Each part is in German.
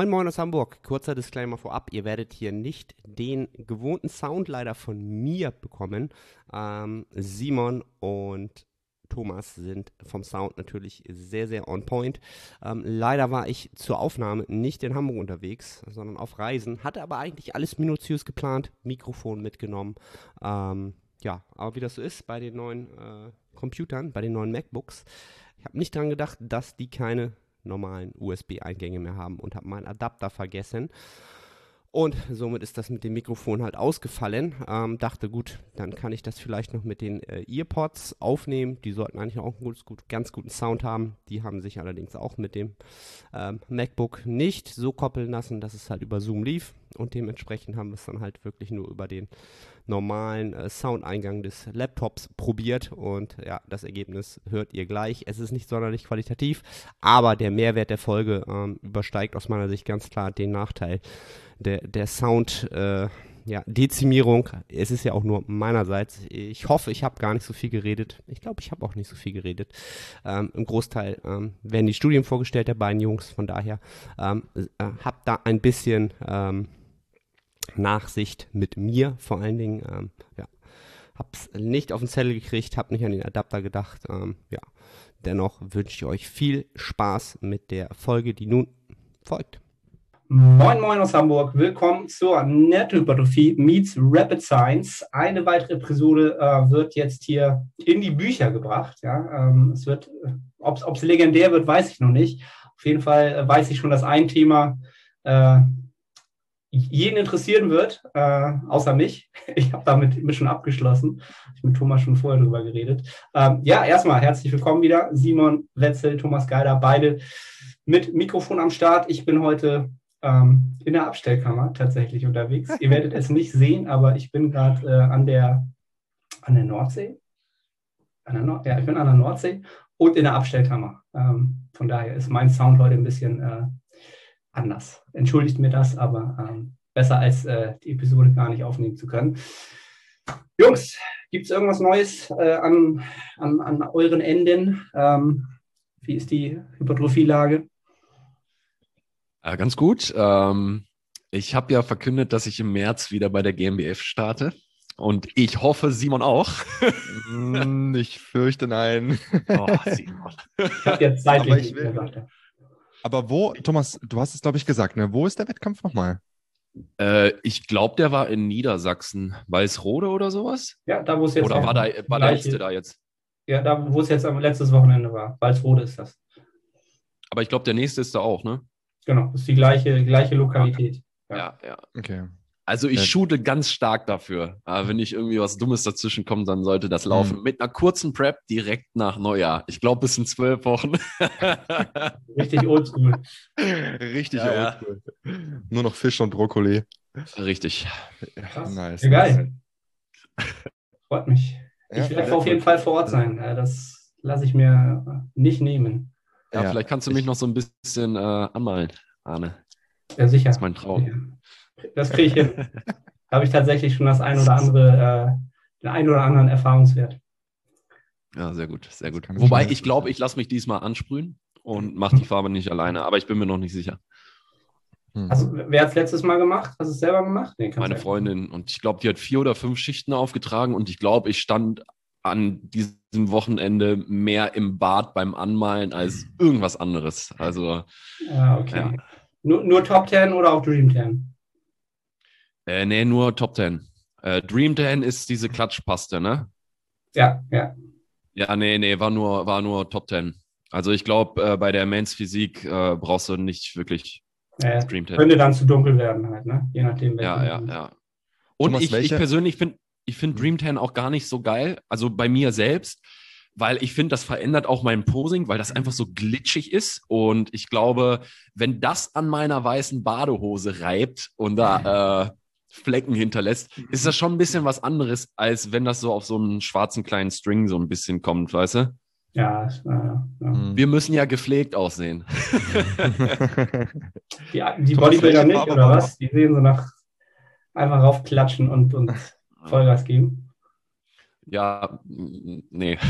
Moin Moin aus Hamburg. Kurzer Disclaimer vorab. Ihr werdet hier nicht den gewohnten Sound leider von mir bekommen. Ähm, Simon und Thomas sind vom Sound natürlich sehr, sehr on point. Ähm, leider war ich zur Aufnahme nicht in Hamburg unterwegs, sondern auf Reisen. Hatte aber eigentlich alles minutiös geplant. Mikrofon mitgenommen. Ähm, ja, aber wie das so ist bei den neuen äh, Computern, bei den neuen MacBooks. Ich habe nicht dran gedacht, dass die keine normalen USB-Eingänge mehr haben und habe meinen Adapter vergessen. Und somit ist das mit dem Mikrofon halt ausgefallen. Ähm, dachte, gut, dann kann ich das vielleicht noch mit den äh, Earpods aufnehmen. Die sollten eigentlich auch einen gut, gut, ganz guten Sound haben. Die haben sich allerdings auch mit dem ähm, MacBook nicht so koppeln lassen, dass es halt über Zoom lief. Und dementsprechend haben wir es dann halt wirklich nur über den normalen äh, Soundeingang des Laptops probiert. Und ja, das Ergebnis hört ihr gleich. Es ist nicht sonderlich qualitativ, aber der Mehrwert der Folge ähm, übersteigt aus meiner Sicht ganz klar den Nachteil der, der Sound. Äh, ja, Dezimierung. Es ist ja auch nur meinerseits. Ich hoffe, ich habe gar nicht so viel geredet. Ich glaube, ich habe auch nicht so viel geredet. Ähm, Im Großteil ähm, werden die Studien vorgestellt der beiden Jungs. Von daher ähm, äh, habt da ein bisschen ähm, Nachsicht mit mir vor allen Dingen. Ähm, ja, hab's nicht auf den Zettel gekriegt, hab nicht an den Adapter gedacht. Ähm, ja, dennoch wünsche ich euch viel Spaß mit der Folge, die nun folgt. Moin Moin aus Hamburg, willkommen zur Nettohypertrophie meets Rapid Science. Eine weitere Episode äh, wird jetzt hier in die Bücher gebracht. Ja, ähm, es wird, ob es legendär wird, weiß ich noch nicht. Auf jeden Fall äh, weiß ich schon, dass ein Thema äh, jeden interessieren wird, äh, außer mich. Ich habe damit mich schon abgeschlossen. Ich mit Thomas schon vorher drüber geredet. Ähm, ja, erstmal herzlich willkommen wieder. Simon Wetzel, Thomas Geider, beide mit Mikrofon am Start. Ich bin heute ähm, in der Abstellkammer tatsächlich unterwegs. Ihr werdet es nicht sehen, aber ich bin gerade äh, an, der, an der Nordsee. An der Nord ja, ich bin an der Nordsee und in der Abstellkammer. Ähm, von daher ist mein Sound heute ein bisschen äh, anders. Entschuldigt mir das, aber ähm, besser als äh, die Episode gar nicht aufnehmen zu können. Jungs, gibt es irgendwas Neues äh, an, an, an euren Enden? Ähm, wie ist die Hypertrophielage? Äh, ganz gut. Ähm, ich habe ja verkündet, dass ich im März wieder bei der GmbF starte. Und ich hoffe, Simon auch. Hm, ich fürchte nein. Oh, Simon. Ich habe jetzt zeitlich nicht gesagt. Aber wo, Thomas, du hast es, glaube ich, gesagt, ne? Wo ist der Wettkampf nochmal? Äh, ich glaube, der war in Niedersachsen. Weißrode oder sowas? Ja, da wo es jetzt Oder war, da, war der letzte da jetzt? Ja, da wo es jetzt am letztes Wochenende war. Weißrode ist das. Aber ich glaube, der nächste ist da auch, ne? Genau, ist die gleiche, gleiche Lokalität. Ja, ja. ja. Okay. Also ich shoote ganz stark dafür. Aber wenn nicht irgendwie was Dummes dazwischen kommt, dann sollte das laufen. Mhm. Mit einer kurzen Prep direkt nach Neujahr. Ich glaube, bis in zwölf Wochen. Richtig oldschool. Richtig ja, oldschool. Ja. Nur noch Fisch und Brokkoli. Richtig. Krass. Nice. Ja, geil. Freut mich. Ich werde auf jeden Fall vor Ort sein. Das lasse ich mir nicht nehmen. Ja, vielleicht kannst du mich noch so ein bisschen äh, anmalen, Arne. Ja, sicher. Das ist mein Traum. Das kriege ich hin. Habe ich tatsächlich schon das ein oder andere, äh, den ein oder anderen Erfahrungswert. Ja, sehr gut, sehr gut. Wobei ich glaube, ich lasse mich diesmal ansprühen und mache die Farbe nicht alleine, aber ich bin mir noch nicht sicher. Hm. Also, wer hat es letztes Mal gemacht? Hast du es selber gemacht? Nee, Meine Freundin. Und ich glaube, die hat vier oder fünf Schichten aufgetragen und ich glaube, ich stand an diesem Wochenende mehr im Bad beim Anmalen als irgendwas anderes. Also. Ja, okay. Ja. Nur, nur Top 10 oder auch Dream 10? Äh, nee, nur Top 10. Äh, Dream 10 ist diese Klatschpaste, ne? Ja, ja. Ja, nee, nee, war nur, war nur Top 10. Also ich glaube, äh, bei der Mans Physik äh, brauchst du nicht wirklich äh, Dream 10. Könnte dann zu dunkel werden halt, ne? Je nachdem. Ja, ja, ja. Und Thomas, ich, ich persönlich finde ich find Dream 10 auch gar nicht so geil. Also bei mir selbst weil ich finde, das verändert auch mein Posing, weil das einfach so glitschig ist. Und ich glaube, wenn das an meiner weißen Badehose reibt und da äh, Flecken hinterlässt, ist das schon ein bisschen was anderes, als wenn das so auf so einen schwarzen kleinen String so ein bisschen kommt, weißt du? Ja, äh, ja. Mhm. Wir müssen ja gepflegt aussehen. die, die Bodybuilder nicht, oder was? Die sehen so nach einfach raufklatschen und, und Vollgas geben. Ja, nee.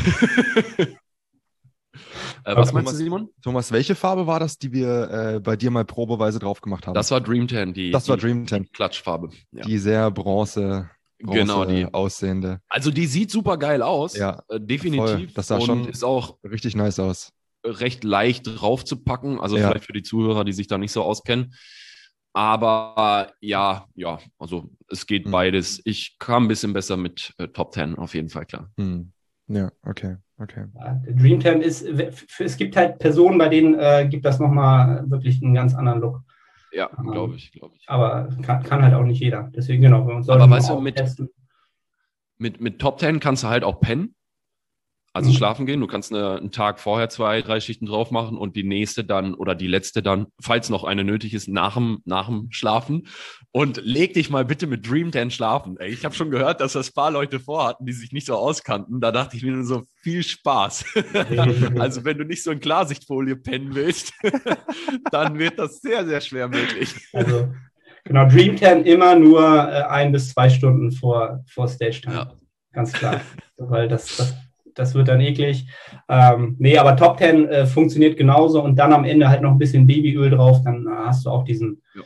Äh, was meinst du, Simon? Thomas, welche Farbe war das, die wir äh, bei dir mal probeweise drauf gemacht haben? Das war Dream 10, die, das war Dream 10. Klatschfarbe. Ja. Die sehr bronze, bronze genau, die aussehende. Also die sieht super geil aus. Ja, äh, definitiv. Voll. Das sah und schon ist auch richtig nice aus. Recht leicht draufzupacken. Also ja. vielleicht für die Zuhörer, die sich da nicht so auskennen. Aber ja, ja, also es geht mhm. beides. Ich kam ein bisschen besser mit äh, Top 10, auf jeden Fall klar. Mhm. Ja, okay, okay. der Dream 10 ist, es gibt halt Personen, bei denen äh, gibt das nochmal wirklich einen ganz anderen Look. Ja, ähm, glaube ich, glaube ich. Aber kann, kann, halt auch nicht jeder. Deswegen, genau, wir uns Aber weißt du, mit, mit, mit Top 10 kannst du halt auch pennen. Also mhm. schlafen gehen. Du kannst eine, einen Tag vorher zwei, drei Schichten drauf machen und die nächste dann oder die letzte dann, falls noch eine nötig ist, nach dem, nach dem Schlafen. Und leg dich mal bitte mit Dream 10 schlafen. Ey, ich habe schon gehört, dass das paar Leute vorhatten, die sich nicht so auskannten. Da dachte ich mir nur so, viel Spaß. also wenn du nicht so in Klarsichtfolie pennen willst, dann wird das sehr, sehr schwer möglich. Also genau, Dream 10 immer nur äh, ein bis zwei Stunden vor, vor Stage Time. Ja. Ganz klar. Weil das, das das wird dann eklig. Ähm, nee, aber Top 10 äh, funktioniert genauso und dann am Ende halt noch ein bisschen Babyöl drauf, dann äh, hast du auch diesen, ja.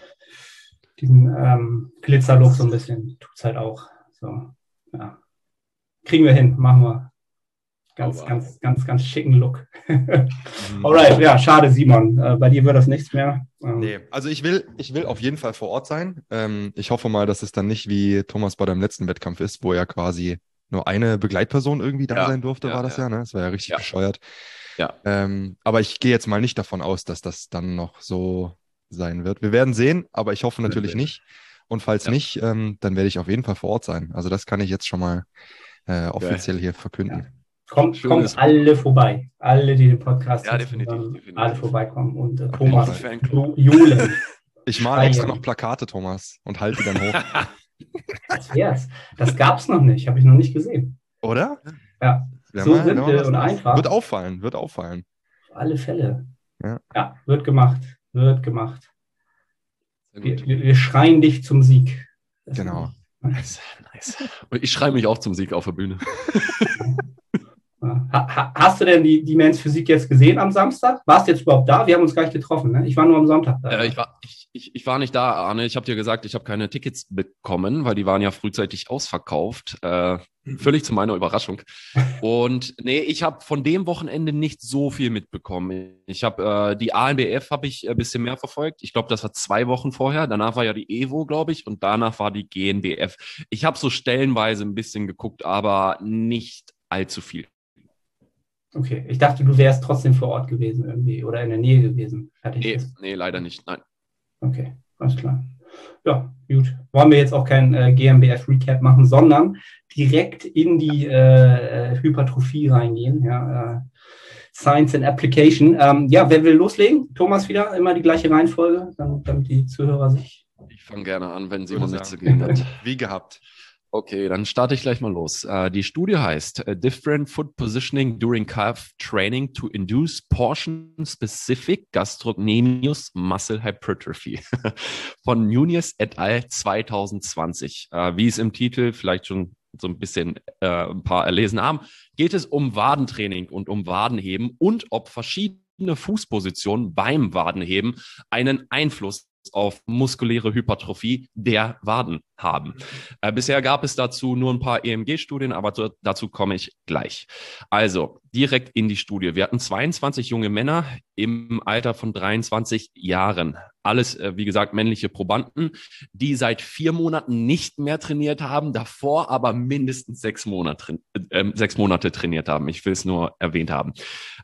diesen ähm, Glitzerlook so ein bisschen. Tut's halt auch. So, ja. Kriegen wir hin, machen wir. Ganz, oh, ganz, ganz, ganz schicken Look. Mhm. Alright, ja, schade, Simon. Äh, bei dir wird das nichts mehr. Ähm, nee, also ich will, ich will auf jeden Fall vor Ort sein. Ähm, ich hoffe mal, dass es dann nicht wie Thomas bei deinem letzten Wettkampf ist, wo er quasi nur eine Begleitperson irgendwie da ja, sein durfte, ja, war das ja, ne? Das war ja richtig ja. bescheuert. Ja. Ähm, aber ich gehe jetzt mal nicht davon aus, dass das dann noch so sein wird. Wir werden sehen, aber ich hoffe natürlich nicht. Und falls nicht, ähm, dann werde ich auf jeden Fall vor Ort sein. Also das kann ich jetzt schon mal äh, offiziell hier verkünden. Kommt, kommt alle vorbei. Alle, die den Podcast ja, definitiv, definitiv. alle vorbeikommen. Und äh, Thomas, Jule. Ich male extra noch Plakate, Thomas, und halte die dann hoch. Das wär's. Das gab's noch nicht, habe ich noch nicht gesehen. Oder? Ja. so mal, simpel und einfach. Wird auffallen, wird auffallen. Auf alle Fälle. Ja, ja wird gemacht, wird gemacht. Wir, wir, schreien dich zum Sieg. Das genau. Nice, nice. Und ich schreie mich auch zum Sieg auf der Bühne. Hast du denn die, die Men's Physik jetzt gesehen am Samstag? Warst du jetzt überhaupt da? Wir haben uns gar nicht getroffen. Ne? Ich war nur am Sonntag da. Äh, ich, war, ich, ich, ich, war nicht da, Arne. Ich habe dir gesagt, ich habe keine Tickets bekommen, weil die waren ja frühzeitig ausverkauft. Äh, völlig zu meiner Überraschung. Und nee, ich habe von dem Wochenende nicht so viel mitbekommen. Ich habe äh, die ANBF habe ich ein bisschen mehr verfolgt. Ich glaube, das war zwei Wochen vorher. Danach war ja die Evo, glaube ich, und danach war die GNBF. Ich habe so stellenweise ein bisschen geguckt, aber nicht allzu viel. Okay, ich dachte, du wärst trotzdem vor Ort gewesen irgendwie oder in der Nähe gewesen. Nee, nee, leider nicht, nein. Okay, alles klar. Ja, gut. Wollen wir jetzt auch kein äh, GmbF-Recap machen, sondern direkt in die äh, äh, Hypertrophie reingehen. Ja, äh, Science and Application. Ähm, ja, wer will loslegen? Thomas wieder, immer die gleiche Reihenfolge, damit, damit die Zuhörer sich. Ich fange gerne an, wenn Simon nichts dagegen hat. Wie gehabt. Okay, dann starte ich gleich mal los. Uh, die Studie heißt uh, Different Food Positioning During Calf Training to Induce Portion-Specific Gastrocnemius Muscle Hypertrophy von Nunez et al. 2020. Uh, wie es im Titel vielleicht schon so ein bisschen ein paar erlesen haben, geht es um Wadentraining und um Wadenheben und ob verschiedene Fußpositionen beim Wadenheben einen Einfluss auf muskuläre Hypertrophie der Waden haben. Äh, bisher gab es dazu nur ein paar EMG-Studien, aber dazu komme ich gleich. Also direkt in die Studie. Wir hatten 22 junge Männer im Alter von 23 Jahren. Alles, äh, wie gesagt, männliche Probanden, die seit vier Monaten nicht mehr trainiert haben, davor aber mindestens sechs Monate, äh, sechs Monate trainiert haben. Ich will es nur erwähnt haben.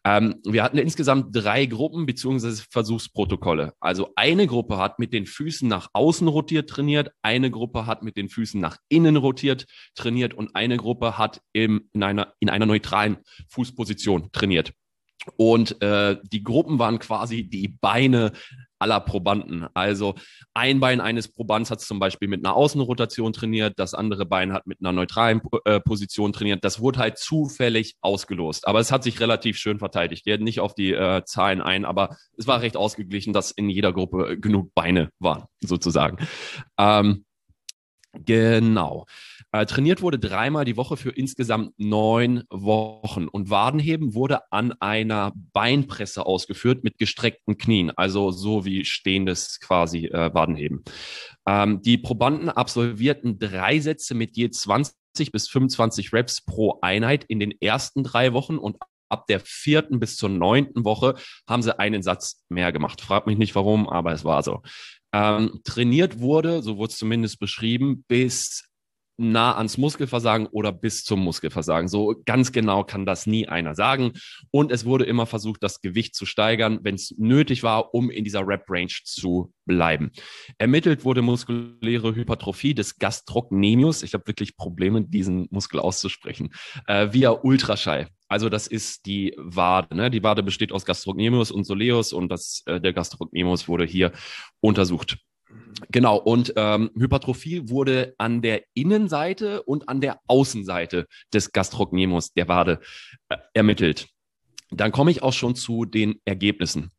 Ähm, wir hatten insgesamt drei Gruppen beziehungsweise Versuchsprotokolle. Also eine Gruppe hat mit den Füßen nach außen rotiert trainiert, eine Gruppe hat mit den Füßen nach innen rotiert trainiert und eine Gruppe hat im, in, einer, in einer neutralen Fußposition trainiert. Und äh, die Gruppen waren quasi die Beine aller Probanden. Also ein Bein eines Probanden hat zum Beispiel mit einer Außenrotation trainiert, das andere Bein hat mit einer neutralen äh, Position trainiert. Das wurde halt zufällig ausgelost. Aber es hat sich relativ schön verteilt. Ich gehe nicht auf die äh, Zahlen ein, aber es war recht ausgeglichen, dass in jeder Gruppe genug Beine waren, sozusagen. Ähm, Genau. Äh, trainiert wurde dreimal die Woche für insgesamt neun Wochen und Wadenheben wurde an einer Beinpresse ausgeführt mit gestreckten Knien, also so wie stehendes quasi äh, Wadenheben. Ähm, die Probanden absolvierten drei Sätze mit je 20 bis 25 Reps pro Einheit in den ersten drei Wochen und ab der vierten bis zur neunten Woche haben sie einen Satz mehr gemacht. Fragt mich nicht warum, aber es war so. Ähm, trainiert wurde, so wurde es zumindest beschrieben, bis nah ans Muskelversagen oder bis zum Muskelversagen. So ganz genau kann das nie einer sagen. Und es wurde immer versucht, das Gewicht zu steigern, wenn es nötig war, um in dieser Rep-Range zu bleiben. Ermittelt wurde muskuläre Hypertrophie des Gastrocnemius. Ich habe wirklich Probleme, diesen Muskel auszusprechen. Äh, via Ultraschall. Also das ist die Wade. Ne? Die Wade besteht aus Gastrocnemius und Soleus und das, äh, der Gastrocnemius wurde hier untersucht. Genau, und ähm, Hypertrophie wurde an der Innenseite und an der Außenseite des Gastrocnemius, der Wade, äh, ermittelt. Dann komme ich auch schon zu den Ergebnissen.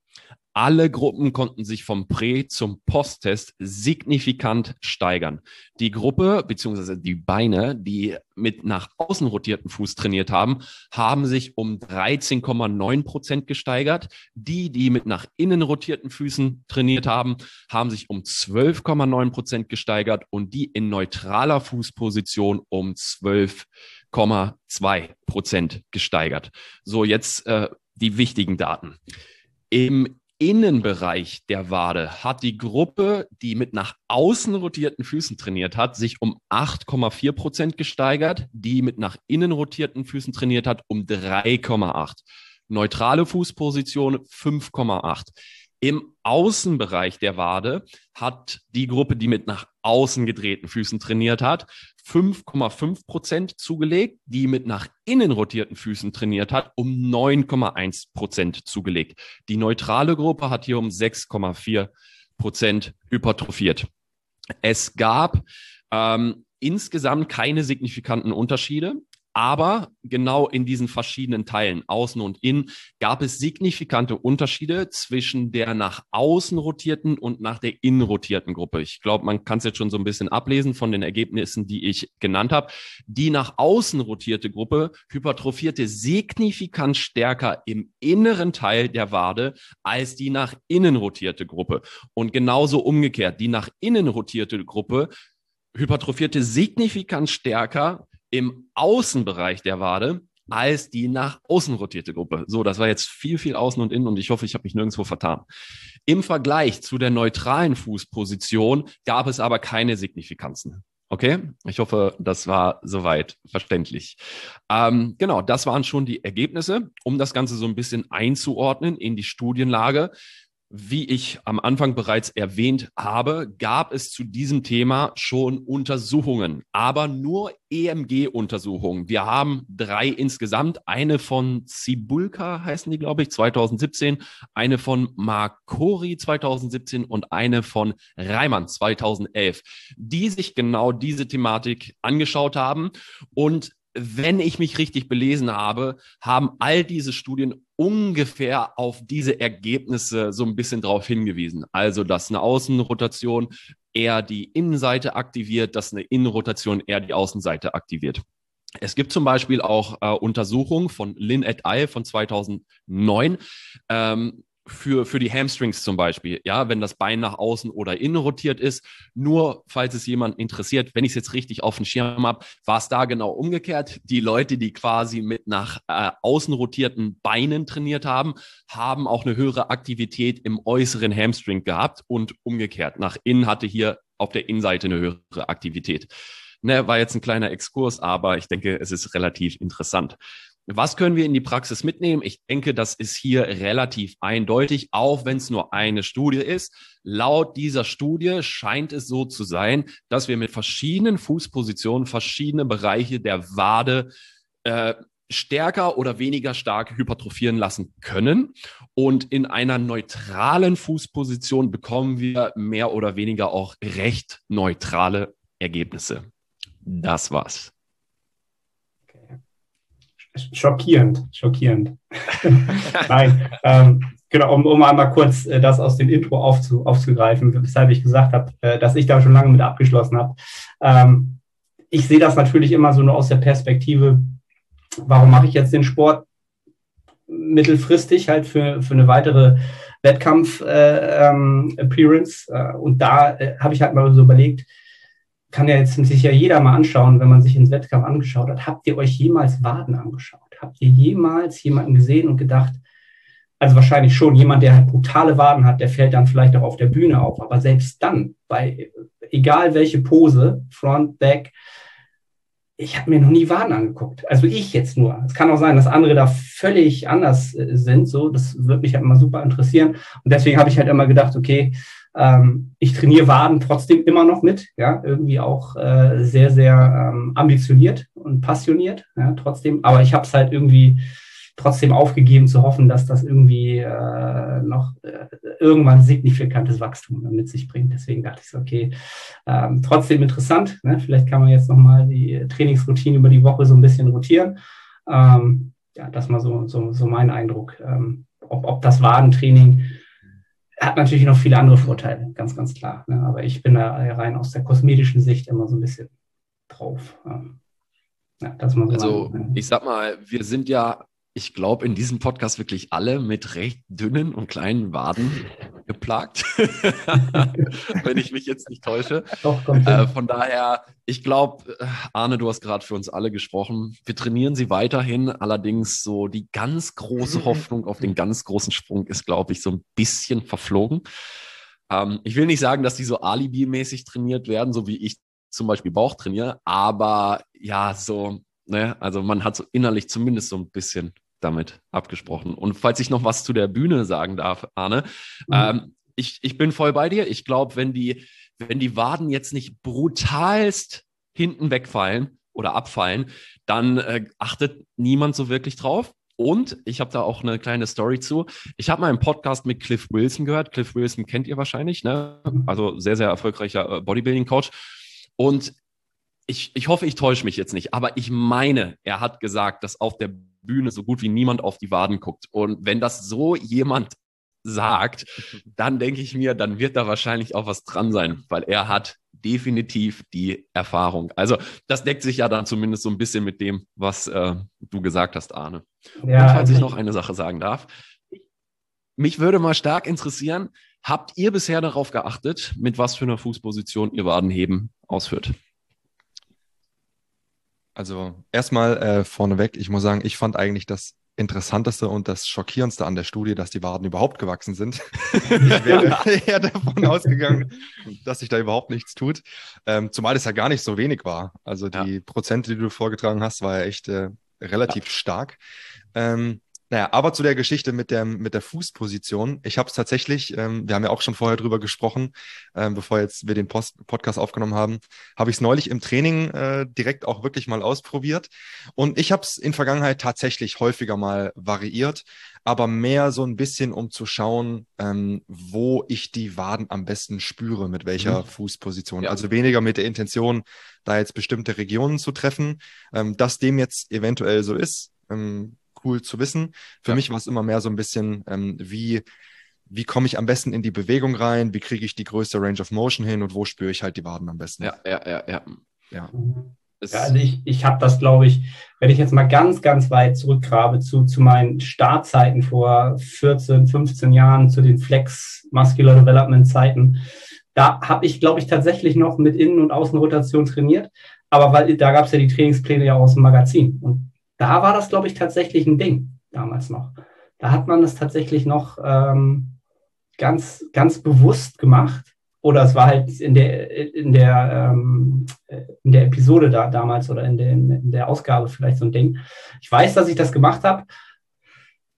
Alle Gruppen konnten sich vom Prä- zum Posttest signifikant steigern. Die Gruppe beziehungsweise die Beine, die mit nach außen rotierten Fuß trainiert haben, haben sich um 13,9 Prozent gesteigert. Die, die mit nach innen rotierten Füßen trainiert haben, haben sich um 12,9 Prozent gesteigert und die in neutraler Fußposition um 12,2 Prozent gesteigert. So, jetzt äh, die wichtigen Daten. Im Innenbereich der Wade hat die Gruppe, die mit nach außen rotierten Füßen trainiert hat, sich um 8,4 Prozent gesteigert. Die mit nach innen rotierten Füßen trainiert hat, um 3,8. Neutrale Fußposition 5,8. Im Außenbereich der Wade hat die Gruppe, die mit nach außen gedrehten Füßen trainiert hat, 5,5 Prozent zugelegt. Die mit nach innen rotierten Füßen trainiert hat, um 9,1 Prozent zugelegt. Die neutrale Gruppe hat hier um 6,4 Prozent hypertrophiert. Es gab ähm, insgesamt keine signifikanten Unterschiede. Aber genau in diesen verschiedenen Teilen, außen und innen, gab es signifikante Unterschiede zwischen der nach außen rotierten und nach der innen rotierten Gruppe. Ich glaube, man kann es jetzt schon so ein bisschen ablesen von den Ergebnissen, die ich genannt habe. Die nach außen rotierte Gruppe hypertrophierte signifikant stärker im inneren Teil der Wade als die nach innen rotierte Gruppe. Und genauso umgekehrt, die nach innen rotierte Gruppe hypertrophierte signifikant stärker im Außenbereich der Wade als die nach außen rotierte Gruppe. So, das war jetzt viel, viel außen und innen und ich hoffe, ich habe mich nirgendwo vertan. Im Vergleich zu der neutralen Fußposition gab es aber keine Signifikanzen. Okay, ich hoffe, das war soweit verständlich. Ähm, genau, das waren schon die Ergebnisse, um das Ganze so ein bisschen einzuordnen in die Studienlage. Wie ich am Anfang bereits erwähnt habe, gab es zu diesem Thema schon Untersuchungen, aber nur EMG-Untersuchungen. Wir haben drei insgesamt. Eine von Zibulka heißen die, glaube ich, 2017, eine von Marcori 2017 und eine von Reimann 2011, die sich genau diese Thematik angeschaut haben und wenn ich mich richtig belesen habe, haben all diese Studien ungefähr auf diese Ergebnisse so ein bisschen darauf hingewiesen. Also, dass eine Außenrotation eher die Innenseite aktiviert, dass eine Innenrotation eher die Außenseite aktiviert. Es gibt zum Beispiel auch äh, Untersuchungen von Lin et al. von 2009, ähm, für, für die Hamstrings zum Beispiel, ja, wenn das Bein nach außen oder innen rotiert ist. Nur, falls es jemand interessiert, wenn ich es jetzt richtig auf dem Schirm habe, war es da genau umgekehrt. Die Leute, die quasi mit nach äh, außen rotierten Beinen trainiert haben, haben auch eine höhere Aktivität im äußeren Hamstring gehabt und umgekehrt. Nach innen hatte hier auf der Innenseite eine höhere Aktivität. Ne, war jetzt ein kleiner Exkurs, aber ich denke, es ist relativ interessant. Was können wir in die Praxis mitnehmen? Ich denke, das ist hier relativ eindeutig, auch wenn es nur eine Studie ist. Laut dieser Studie scheint es so zu sein, dass wir mit verschiedenen Fußpositionen verschiedene Bereiche der Wade äh, stärker oder weniger stark hypertrophieren lassen können. Und in einer neutralen Fußposition bekommen wir mehr oder weniger auch recht neutrale Ergebnisse. Das war's schockierend, schockierend. Nein, ähm, genau, um, um einmal kurz äh, das aus dem Intro aufzu, aufzugreifen, weshalb ich gesagt habe, äh, dass ich da schon lange mit abgeschlossen habe. Ähm, ich sehe das natürlich immer so nur aus der Perspektive, warum mache ich jetzt den Sport mittelfristig halt für, für eine weitere Wettkampf-Appearance. Äh, ähm, äh, und da äh, habe ich halt mal so überlegt, kann ja jetzt sich ja jeder mal anschauen, wenn man sich ins Wettkampf angeschaut hat. Habt ihr euch jemals Waden angeschaut? Habt ihr jemals jemanden gesehen und gedacht, also wahrscheinlich schon jemand, der halt brutale Waden hat, der fällt dann vielleicht auch auf der Bühne auf. Aber selbst dann, bei egal welche Pose, Front, Back, ich habe mir noch nie Waden angeguckt. Also ich jetzt nur. Es kann auch sein, dass andere da völlig anders äh, sind. So, das würde mich halt immer super interessieren. Und deswegen habe ich halt immer gedacht, okay, ähm, ich trainiere Waden trotzdem immer noch mit. Ja, irgendwie auch äh, sehr, sehr ähm, ambitioniert und passioniert. Ja, trotzdem. Aber ich habe es halt irgendwie trotzdem aufgegeben zu hoffen, dass das irgendwie äh, noch äh, irgendwann signifikantes Wachstum mit sich bringt. Deswegen dachte ich so, okay, ähm, trotzdem interessant. Ne? Vielleicht kann man jetzt nochmal die Trainingsroutine über die Woche so ein bisschen rotieren. Ähm, ja, das mal so, so, so mein Eindruck. Ähm, ob, ob das Wadentraining hat natürlich noch viele andere Vorteile, ganz, ganz klar. Ne? Aber ich bin da rein aus der kosmetischen Sicht immer so ein bisschen drauf. Ja, so also, ich sag mal, wir sind ja ich glaube, in diesem Podcast wirklich alle mit recht dünnen und kleinen Waden geplagt, wenn ich mich jetzt nicht täusche. Doch, äh, von daher, ich glaube, äh, Arne, du hast gerade für uns alle gesprochen. Wir trainieren sie weiterhin. Allerdings so die ganz große Hoffnung auf den ganz großen Sprung ist, glaube ich, so ein bisschen verflogen. Ähm, ich will nicht sagen, dass die so Alibi-mäßig trainiert werden, so wie ich zum Beispiel Bauch trainiere, aber ja, so Ne? Also man hat so innerlich zumindest so ein bisschen damit abgesprochen. Und falls ich noch was zu der Bühne sagen darf, Arne, mhm. ähm, ich, ich bin voll bei dir. Ich glaube, wenn die, wenn die Waden jetzt nicht brutalst hinten wegfallen oder abfallen, dann äh, achtet niemand so wirklich drauf. Und ich habe da auch eine kleine Story zu. Ich habe mal einen Podcast mit Cliff Wilson gehört. Cliff Wilson kennt ihr wahrscheinlich, ne? Mhm. Also sehr, sehr erfolgreicher äh, Bodybuilding-Coach. Und ich, ich hoffe, ich täusche mich jetzt nicht, aber ich meine, er hat gesagt, dass auf der Bühne so gut wie niemand auf die Waden guckt. Und wenn das so jemand sagt, dann denke ich mir, dann wird da wahrscheinlich auch was dran sein, weil er hat definitiv die Erfahrung. Also das deckt sich ja dann zumindest so ein bisschen mit dem, was äh, du gesagt hast, Arne. Ja, Und falls also ich noch eine Sache sagen darf, mich würde mal stark interessieren, habt ihr bisher darauf geachtet, mit was für einer Fußposition ihr Wadenheben ausführt? Also erstmal äh, vorneweg, ich muss sagen, ich fand eigentlich das Interessanteste und das Schockierendste an der Studie, dass die Waden überhaupt gewachsen sind. ich wäre eher davon ausgegangen, dass sich da überhaupt nichts tut. Ähm, zumal es ja gar nicht so wenig war. Also die ja. Prozente, die du vorgetragen hast, war ja echt äh, relativ ja. stark. Ähm, naja, aber zu der Geschichte mit der, mit der Fußposition. Ich habe es tatsächlich, ähm, wir haben ja auch schon vorher drüber gesprochen, ähm, bevor jetzt wir den Post Podcast aufgenommen haben, habe ich es neulich im Training äh, direkt auch wirklich mal ausprobiert. Und ich habe es in Vergangenheit tatsächlich häufiger mal variiert, aber mehr so ein bisschen, um zu schauen, ähm, wo ich die Waden am besten spüre, mit welcher mhm. Fußposition. Ja. Also weniger mit der Intention, da jetzt bestimmte Regionen zu treffen. Ähm, dass dem jetzt eventuell so ist, ähm, cool zu wissen. Für ja. mich war es immer mehr so ein bisschen, ähm, wie, wie komme ich am besten in die Bewegung rein, wie kriege ich die größte Range of Motion hin und wo spüre ich halt die Waden am besten. Ja, ja, ja, ja. Ja. Ja, also ich, ich habe das, glaube ich, wenn ich jetzt mal ganz, ganz weit zurückgrabe zu, zu meinen Startzeiten vor 14, 15 Jahren, zu den Flex Muscular Development Zeiten, da habe ich, glaube ich, tatsächlich noch mit Innen- und Außenrotation trainiert. Aber weil da gab es ja die Trainingspläne ja aus dem Magazin. Und da war das, glaube ich, tatsächlich ein Ding damals noch. Da hat man das tatsächlich noch ähm, ganz, ganz bewusst gemacht. Oder es war halt in der, in der, ähm, in der Episode da damals oder in, den, in der Ausgabe vielleicht so ein Ding. Ich weiß, dass ich das gemacht habe.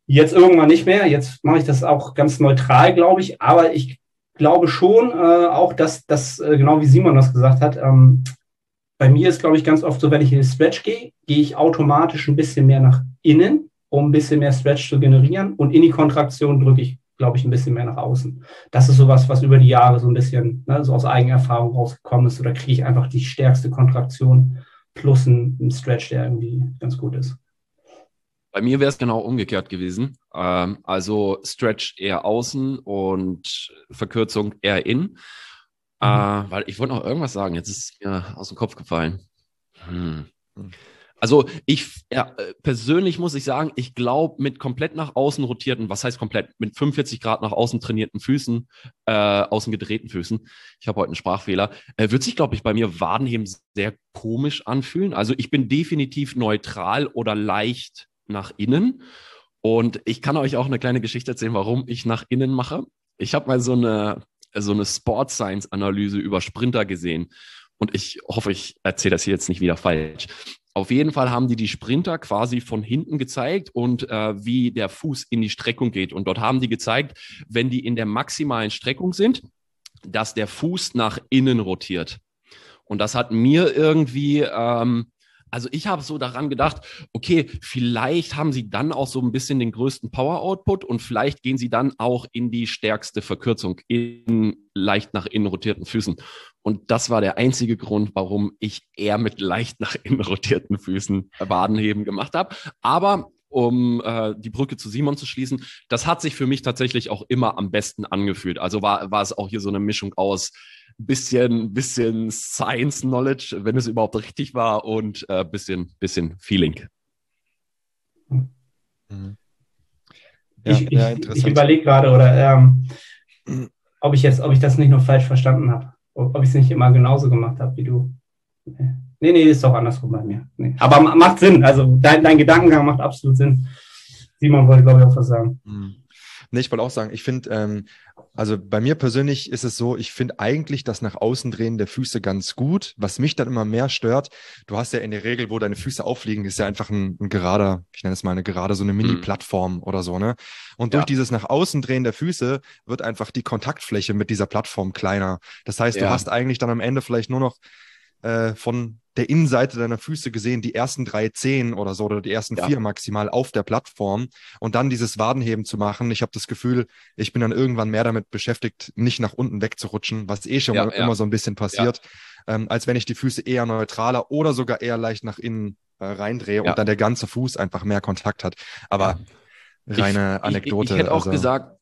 Jetzt irgendwann nicht mehr. Jetzt mache ich das auch ganz neutral, glaube ich. Aber ich glaube schon äh, auch, dass das, äh, genau wie Simon das gesagt hat, ähm, bei mir ist, glaube ich, ganz oft so, wenn ich in den Stretch gehe, gehe ich automatisch ein bisschen mehr nach innen, um ein bisschen mehr Stretch zu generieren. Und in die Kontraktion drücke ich, glaube ich, ein bisschen mehr nach außen. Das ist sowas, was über die Jahre so ein bisschen ne, so aus Eigenerfahrung rausgekommen ist. Oder kriege ich einfach die stärkste Kontraktion plus einen Stretch, der irgendwie ganz gut ist. Bei mir wäre es genau umgekehrt gewesen. Ähm, also Stretch eher außen und Verkürzung eher innen. Mhm. Äh, weil ich wollte noch irgendwas sagen, jetzt ist es mir aus dem Kopf gefallen. Hm. Also ich ja, äh, persönlich muss ich sagen, ich glaube, mit komplett nach außen rotierten, was heißt komplett, mit 45 Grad nach außen trainierten Füßen, äh, außen gedrehten Füßen, ich habe heute einen Sprachfehler, äh, wird sich, glaube ich, bei mir Wadenheben sehr komisch anfühlen. Also ich bin definitiv neutral oder leicht nach innen. Und ich kann euch auch eine kleine Geschichte erzählen, warum ich nach innen mache. Ich habe mal so eine, so eine Sport Science Analyse über Sprinter gesehen. Und ich hoffe, ich erzähle das hier jetzt nicht wieder falsch. Auf jeden Fall haben die die Sprinter quasi von hinten gezeigt und äh, wie der Fuß in die Streckung geht. Und dort haben die gezeigt, wenn die in der maximalen Streckung sind, dass der Fuß nach innen rotiert. Und das hat mir irgendwie ähm, also ich habe so daran gedacht, okay, vielleicht haben sie dann auch so ein bisschen den größten Power-Output und vielleicht gehen sie dann auch in die stärkste Verkürzung in leicht nach innen rotierten Füßen. Und das war der einzige Grund, warum ich eher mit leicht nach innen rotierten Füßen Wadenheben gemacht habe. Aber um äh, die Brücke zu Simon zu schließen, das hat sich für mich tatsächlich auch immer am besten angefühlt. Also war, war es auch hier so eine Mischung aus bisschen, bisschen Science Knowledge, wenn es überhaupt richtig war, und äh, bisschen, bisschen Feeling. Mhm. Ja, ich, ja, ich überlege gerade, oder ähm, ob ich jetzt, ob ich das nicht noch falsch verstanden habe, ob ich es nicht immer genauso gemacht habe wie du. Nee, nee, ist doch andersrum bei mir. Nee. Aber macht Sinn, also dein, dein Gedankengang macht absolut Sinn. Simon wollte, glaube ich, auch was sagen. Mhm. Nee, ich wollte auch sagen, ich finde, ähm, also bei mir persönlich ist es so, ich finde eigentlich das nach außen drehen der Füße ganz gut. Was mich dann immer mehr stört, du hast ja in der Regel, wo deine Füße aufliegen, ist ja einfach ein, ein gerader, ich nenne es mal eine gerade so eine mhm. Mini-Plattform mhm. oder so, ne? Und durch ja. dieses nach außen drehen der Füße wird einfach die Kontaktfläche mit dieser Plattform kleiner. Das heißt, ja. du hast eigentlich dann am Ende vielleicht nur noch äh, von der Innenseite deiner Füße gesehen, die ersten drei Zehen oder so oder die ersten ja. vier maximal auf der Plattform und dann dieses Wadenheben zu machen. Ich habe das Gefühl, ich bin dann irgendwann mehr damit beschäftigt, nicht nach unten wegzurutschen, was eh schon ja, ja. immer so ein bisschen passiert, ähm, als wenn ich die Füße eher neutraler oder sogar eher leicht nach innen äh, reindrehe und dann der ganze Fuß einfach mehr Kontakt hat. Aber reine ich, Anekdote. Ich, ich, hätte auch also, gesagt,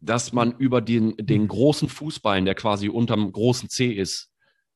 dass man über den, den großen Fußballen, der quasi unterm großen C ist,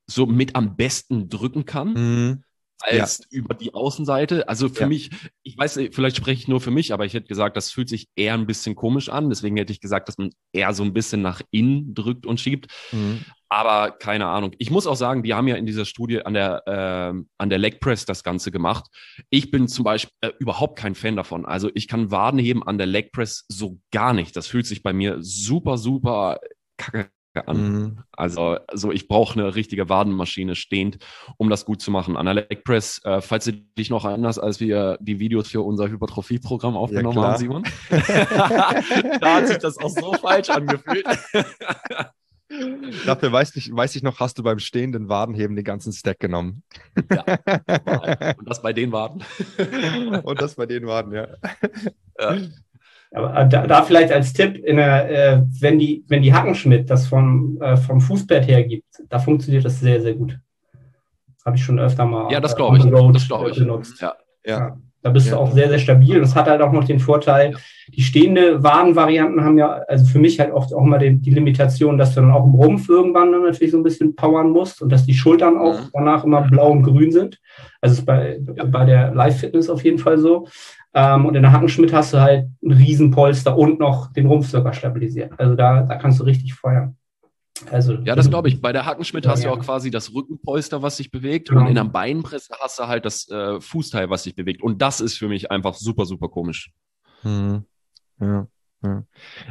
so mit am besten drücken kann. Mhm. Als ja. über die Außenseite. Also für ja. mich, ich weiß, vielleicht spreche ich nur für mich, aber ich hätte gesagt, das fühlt sich eher ein bisschen komisch an. Deswegen hätte ich gesagt, dass man eher so ein bisschen nach innen drückt und schiebt. Mhm. Aber keine Ahnung. Ich muss auch sagen, die haben ja in dieser Studie an der, äh, an der Leg Press das Ganze gemacht. Ich bin zum Beispiel äh, überhaupt kein Fan davon. Also ich kann Waden heben an der Leg Press so gar nicht. Das fühlt sich bei mir super, super kacke an. Mhm. Also, also ich brauche eine richtige Wadenmaschine stehend, um das gut zu machen. An der Leg Press, äh, falls du dich noch erinnerst, als wir die Videos für unser Hypertrophie-Programm aufgenommen ja, haben, Simon, da hat sich das auch so falsch angefühlt. Dafür weiß ich, weiß ich noch, hast du beim stehenden Wadenheben den ganzen Stack genommen. Ja. Und das bei den Waden. Und das bei den Waden, ja. ja. Aber äh, da, da vielleicht als Tipp, der, äh, wenn, die, wenn die Hackenschmidt das vom, äh, vom Fußbett her gibt, da funktioniert das sehr, sehr gut. Habe ich schon öfter mal. Ja, das glaube ich. das glaube ich. Benutzt. Ja. ja. ja. Da bist ja. du auch sehr, sehr stabil. Und es hat halt auch noch den Vorteil, ja. die stehende Wadenvarianten haben ja, also für mich halt oft auch mal die, die, Limitation, dass du dann auch im Rumpf irgendwann dann natürlich so ein bisschen powern musst und dass die Schultern auch mhm. danach immer blau und grün sind. Also ist bei, bei der Live-Fitness auf jeden Fall so. Ähm, und in der Hackenschmidt hast du halt ein Riesenpolster und noch den Rumpf sogar stabilisiert. Also da, da kannst du richtig feuern. Also, ja, das glaube ich. Bei der Hackenschmidt ja, hast du auch quasi das Rückenpolster, was sich bewegt. Genau. Und in der Beinpresse hast du halt das äh, Fußteil, was sich bewegt. Und das ist für mich einfach super, super komisch. Hm. Ja. Ja.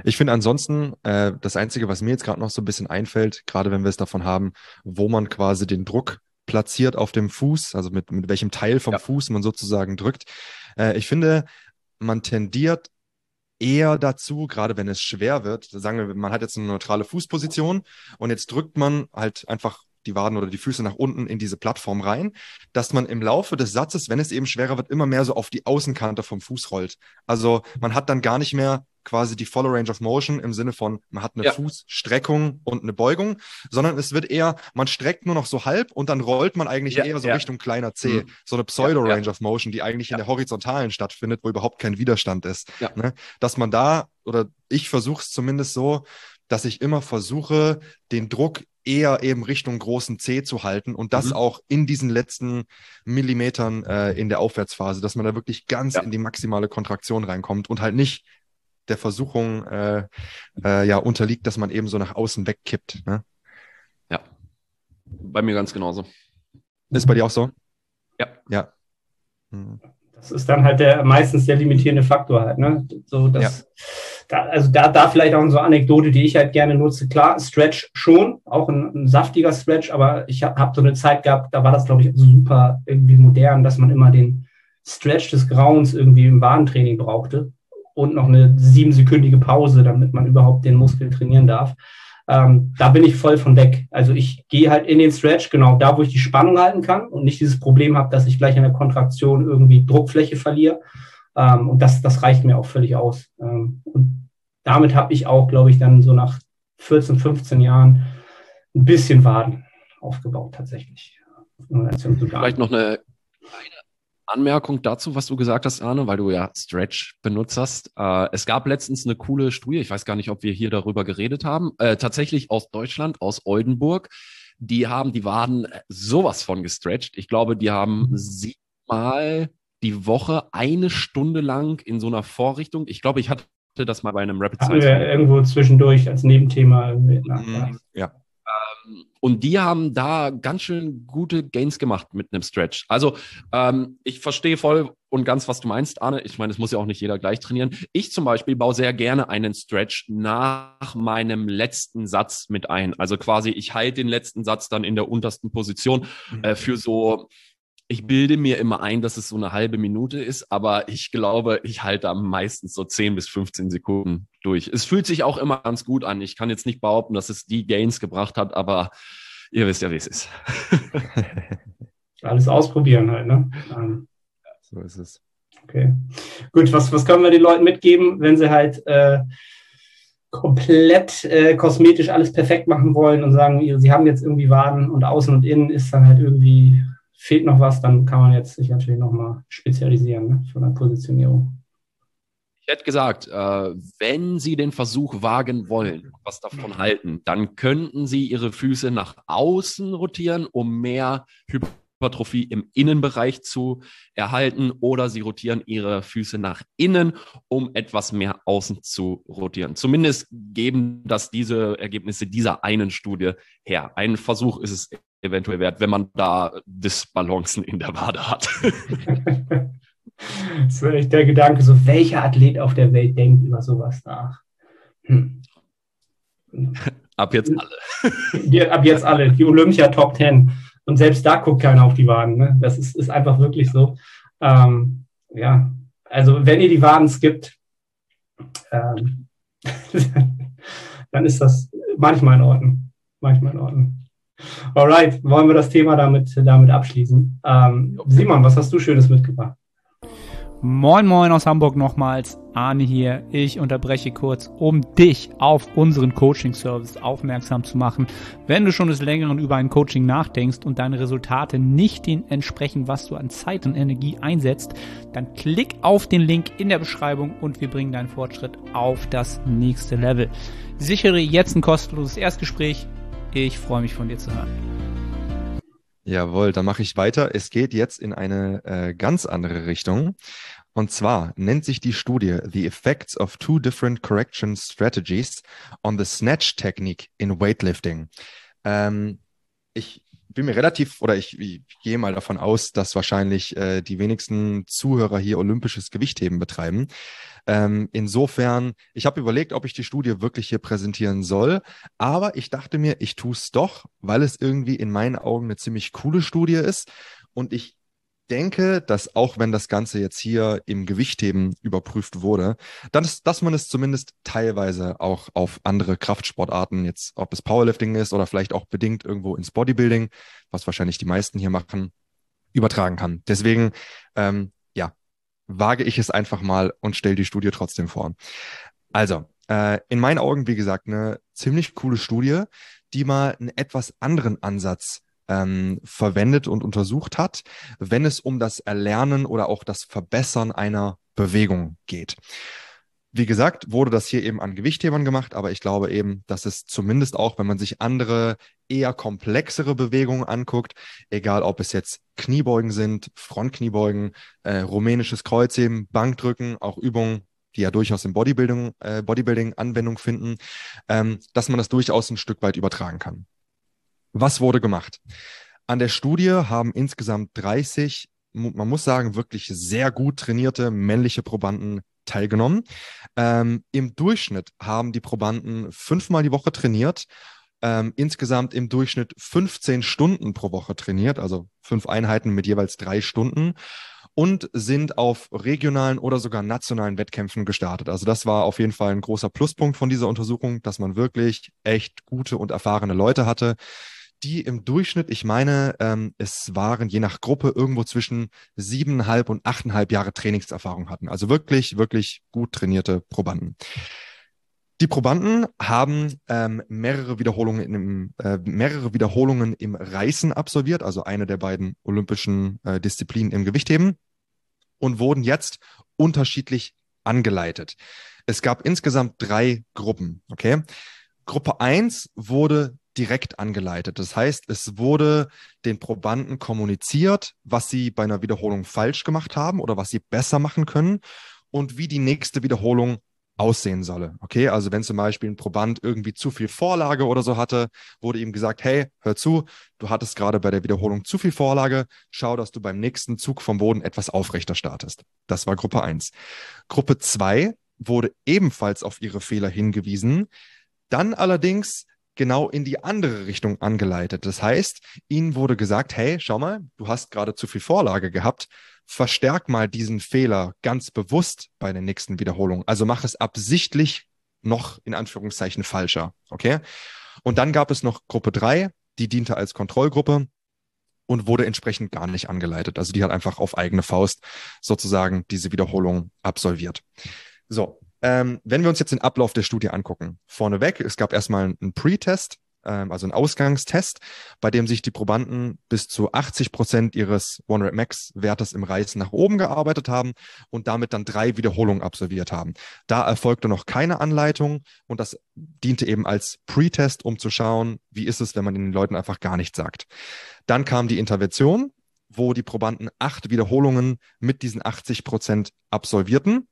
Ich finde ansonsten, äh, das Einzige, was mir jetzt gerade noch so ein bisschen einfällt, gerade wenn wir es davon haben, wo man quasi den Druck platziert auf dem Fuß, also mit, mit welchem Teil vom ja. Fuß man sozusagen drückt. Äh, ich finde, man tendiert eher dazu, gerade wenn es schwer wird, sagen wir, man hat jetzt eine neutrale Fußposition und jetzt drückt man halt einfach die Waden oder die Füße nach unten in diese Plattform rein, dass man im Laufe des Satzes, wenn es eben schwerer wird, immer mehr so auf die Außenkante vom Fuß rollt. Also man hat dann gar nicht mehr quasi die Follow Range of Motion im Sinne von, man hat eine ja. Fußstreckung und eine Beugung, sondern es wird eher, man streckt nur noch so halb und dann rollt man eigentlich ja, eher so ja. Richtung kleiner C. Mhm. So eine Pseudo Range of Motion, die eigentlich in der horizontalen stattfindet, wo überhaupt kein Widerstand ist. Ne? Dass man da, oder ich versuche es zumindest so, dass ich immer versuche, den Druck eher eben Richtung großen C zu halten und das mhm. auch in diesen letzten Millimetern äh, in der Aufwärtsphase, dass man da wirklich ganz ja. in die maximale Kontraktion reinkommt und halt nicht der Versuchung äh, äh, ja unterliegt, dass man eben so nach außen wegkippt. Ne? Ja, bei mir ganz genauso. Ist bei dir auch so? Ja. Ja. Mhm. Das ist dann halt der meistens der limitierende Faktor halt, ne? So, dass, ja. da, also da, da vielleicht auch so eine Anekdote, die ich halt gerne nutze. Klar, Stretch schon, auch ein, ein saftiger Stretch, aber ich habe hab so eine Zeit gehabt, da war das, glaube ich, super irgendwie modern, dass man immer den Stretch des Grauens irgendwie im Wadentraining brauchte und noch eine siebensekündige Pause, damit man überhaupt den Muskel trainieren darf. Ähm, da bin ich voll von weg. Also ich gehe halt in den Stretch, genau da, wo ich die Spannung halten kann und nicht dieses Problem habe, dass ich gleich in der Kontraktion irgendwie Druckfläche verliere. Ähm, und das, das reicht mir auch völlig aus. Ähm, und damit habe ich auch, glaube ich, dann so nach 14, 15 Jahren ein bisschen Waden aufgebaut tatsächlich. Vielleicht noch eine kleine Anmerkung dazu, was du gesagt hast, Arne, weil du ja Stretch benutzt hast. Äh, es gab letztens eine coole Studie, ich weiß gar nicht, ob wir hier darüber geredet haben, äh, tatsächlich aus Deutschland, aus Oldenburg. Die haben die Waden sowas von gestretched. Ich glaube, die haben mhm. siebenmal die Woche eine Stunde lang in so einer Vorrichtung. Ich glaube, ich hatte das mal bei einem Rapid Science. Irgendwo zwischendurch als Nebenthema. Mhm. Ja. Und die haben da ganz schön gute Gains gemacht mit einem Stretch. Also ähm, ich verstehe voll und ganz, was du meinst, Arne. Ich meine, es muss ja auch nicht jeder gleich trainieren. Ich zum Beispiel baue sehr gerne einen Stretch nach meinem letzten Satz mit ein. Also quasi, ich halte den letzten Satz dann in der untersten Position äh, für so ich bilde mir immer ein, dass es so eine halbe Minute ist, aber ich glaube, ich halte am meisten so 10 bis 15 Sekunden durch. Es fühlt sich auch immer ganz gut an. Ich kann jetzt nicht behaupten, dass es die Gains gebracht hat, aber ihr wisst ja, wie es ist. Alles ausprobieren halt, ne? Ähm, so ist es. Okay. Gut, was, was können wir den Leuten mitgeben, wenn sie halt äh, komplett äh, kosmetisch alles perfekt machen wollen und sagen, sie haben jetzt irgendwie Waden und außen und innen ist dann halt irgendwie fehlt noch was, dann kann man jetzt sich natürlich nochmal spezialisieren ne, von der Positionierung. Ich hätte gesagt, äh, wenn Sie den Versuch wagen wollen, was davon halten, dann könnten Sie Ihre Füße nach außen rotieren, um mehr Hypertrophie im Innenbereich zu erhalten, oder Sie rotieren Ihre Füße nach innen, um etwas mehr außen zu rotieren. Zumindest geben das diese Ergebnisse dieser einen Studie her. Ein Versuch ist es eventuell wert, wenn man da Disbalancen in der Wade hat. das ist echt der Gedanke, so welcher Athlet auf der Welt denkt über sowas nach. Hm. Ab jetzt alle. Ab jetzt alle, die Olympia Top 10. Und selbst da guckt keiner auf die Waden. Ne? Das ist, ist einfach wirklich so. Ähm, ja, also wenn ihr die Waden skippt, ähm, dann ist das manchmal in Ordnung. Manchmal in Ordnung. Alright, wollen wir das Thema damit, damit abschließen. Ähm, Simon, was hast du Schönes mitgebracht? Moin Moin aus Hamburg nochmals, Arne hier. Ich unterbreche kurz, um dich auf unseren Coaching-Service aufmerksam zu machen. Wenn du schon des Längeren über ein Coaching nachdenkst und deine Resultate nicht den entsprechen, was du an Zeit und Energie einsetzt, dann klick auf den Link in der Beschreibung und wir bringen deinen Fortschritt auf das nächste Level. Sichere jetzt ein kostenloses Erstgespräch ich freue mich von dir zu hören. Jawohl, dann mache ich weiter. Es geht jetzt in eine äh, ganz andere Richtung. Und zwar nennt sich die Studie The Effects of Two Different Correction Strategies on the Snatch Technique in Weightlifting. Ähm, ich bin mir relativ, oder ich, ich, gehe mal davon aus, dass wahrscheinlich äh, die wenigsten Zuhörer hier olympisches Gewichtheben betreiben. Ähm, insofern, ich habe überlegt, ob ich die Studie wirklich hier präsentieren soll, aber ich dachte mir, ich tue es doch, weil es irgendwie in meinen Augen eine ziemlich coole Studie ist und ich denke, dass auch wenn das Ganze jetzt hier im Gewichtheben überprüft wurde, dann ist, dass man es zumindest teilweise auch auf andere Kraftsportarten, jetzt ob es Powerlifting ist oder vielleicht auch bedingt irgendwo ins Bodybuilding, was wahrscheinlich die meisten hier machen, übertragen kann. Deswegen ähm, wage ich es einfach mal und stelle die Studie trotzdem vor. Also, äh, in meinen Augen, wie gesagt, eine ziemlich coole Studie, die mal einen etwas anderen Ansatz ähm, verwendet und untersucht hat, wenn es um das Erlernen oder auch das Verbessern einer Bewegung geht. Wie gesagt, wurde das hier eben an Gewichthebern gemacht, aber ich glaube eben, dass es zumindest auch, wenn man sich andere eher komplexere Bewegungen anguckt, egal ob es jetzt Kniebeugen sind, Frontkniebeugen, äh, rumänisches Kreuzheben, Bankdrücken, auch Übungen, die ja durchaus im Bodybuilding, äh, Bodybuilding Anwendung finden, ähm, dass man das durchaus ein Stück weit übertragen kann. Was wurde gemacht? An der Studie haben insgesamt 30, man muss sagen, wirklich sehr gut trainierte männliche Probanden teilgenommen. Ähm, Im Durchschnitt haben die Probanden fünfmal die Woche trainiert, ähm, insgesamt im Durchschnitt 15 Stunden pro Woche trainiert, also fünf Einheiten mit jeweils drei Stunden und sind auf regionalen oder sogar nationalen Wettkämpfen gestartet. Also das war auf jeden Fall ein großer Pluspunkt von dieser Untersuchung, dass man wirklich echt gute und erfahrene Leute hatte, die im Durchschnitt, ich meine, ähm, es waren je nach Gruppe irgendwo zwischen siebeneinhalb und achteinhalb Jahre Trainingserfahrung hatten. Also wirklich, wirklich gut trainierte Probanden. Die Probanden haben ähm, mehrere Wiederholungen im äh, mehrere Wiederholungen im Reißen absolviert, also eine der beiden olympischen äh, Disziplinen im Gewichtheben und wurden jetzt unterschiedlich angeleitet. Es gab insgesamt drei Gruppen, okay? Gruppe eins wurde direkt angeleitet. Das heißt, es wurde den Probanden kommuniziert, was sie bei einer Wiederholung falsch gemacht haben oder was sie besser machen können und wie die nächste Wiederholung aussehen solle. Okay, also wenn zum Beispiel ein Proband irgendwie zu viel Vorlage oder so hatte, wurde ihm gesagt, hey, hör zu, du hattest gerade bei der Wiederholung zu viel Vorlage, schau, dass du beim nächsten Zug vom Boden etwas aufrechter startest. Das war Gruppe 1. Gruppe 2 wurde ebenfalls auf ihre Fehler hingewiesen, dann allerdings genau in die andere Richtung angeleitet. Das heißt, ihnen wurde gesagt, hey, schau mal, du hast gerade zu viel Vorlage gehabt, verstärk mal diesen Fehler ganz bewusst bei der nächsten Wiederholung. Also mach es absichtlich noch in Anführungszeichen falscher. Okay? Und dann gab es noch Gruppe drei, die diente als Kontrollgruppe und wurde entsprechend gar nicht angeleitet. Also die hat einfach auf eigene Faust sozusagen diese Wiederholung absolviert. So, ähm, wenn wir uns jetzt den Ablauf der Studie angucken, vorneweg, es gab erstmal einen Pre-Test, ähm, also ein Ausgangstest, bei dem sich die Probanden bis zu 80 Prozent ihres One Rep Max Wertes im Reißen nach oben gearbeitet haben und damit dann drei Wiederholungen absolviert haben. Da erfolgte noch keine Anleitung und das diente eben als Pre-Test, um zu schauen, wie ist es, wenn man den Leuten einfach gar nichts sagt. Dann kam die Intervention, wo die Probanden acht Wiederholungen mit diesen 80 Prozent absolvierten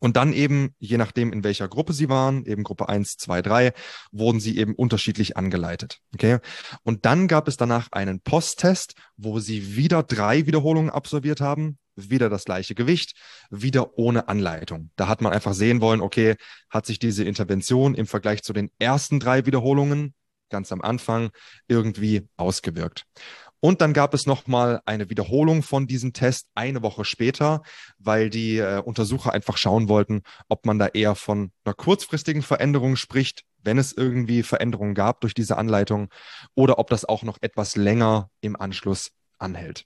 und dann eben, je nachdem, in welcher Gruppe sie waren, eben Gruppe 1, 2, 3, wurden sie eben unterschiedlich angeleitet. Okay. Und dann gab es danach einen Posttest, wo sie wieder drei Wiederholungen absolviert haben, wieder das gleiche Gewicht, wieder ohne Anleitung. Da hat man einfach sehen wollen, okay, hat sich diese Intervention im Vergleich zu den ersten drei Wiederholungen ganz am Anfang irgendwie ausgewirkt. Und dann gab es nochmal eine Wiederholung von diesem Test eine Woche später, weil die äh, Untersucher einfach schauen wollten, ob man da eher von einer kurzfristigen Veränderung spricht, wenn es irgendwie Veränderungen gab durch diese Anleitung, oder ob das auch noch etwas länger im Anschluss anhält.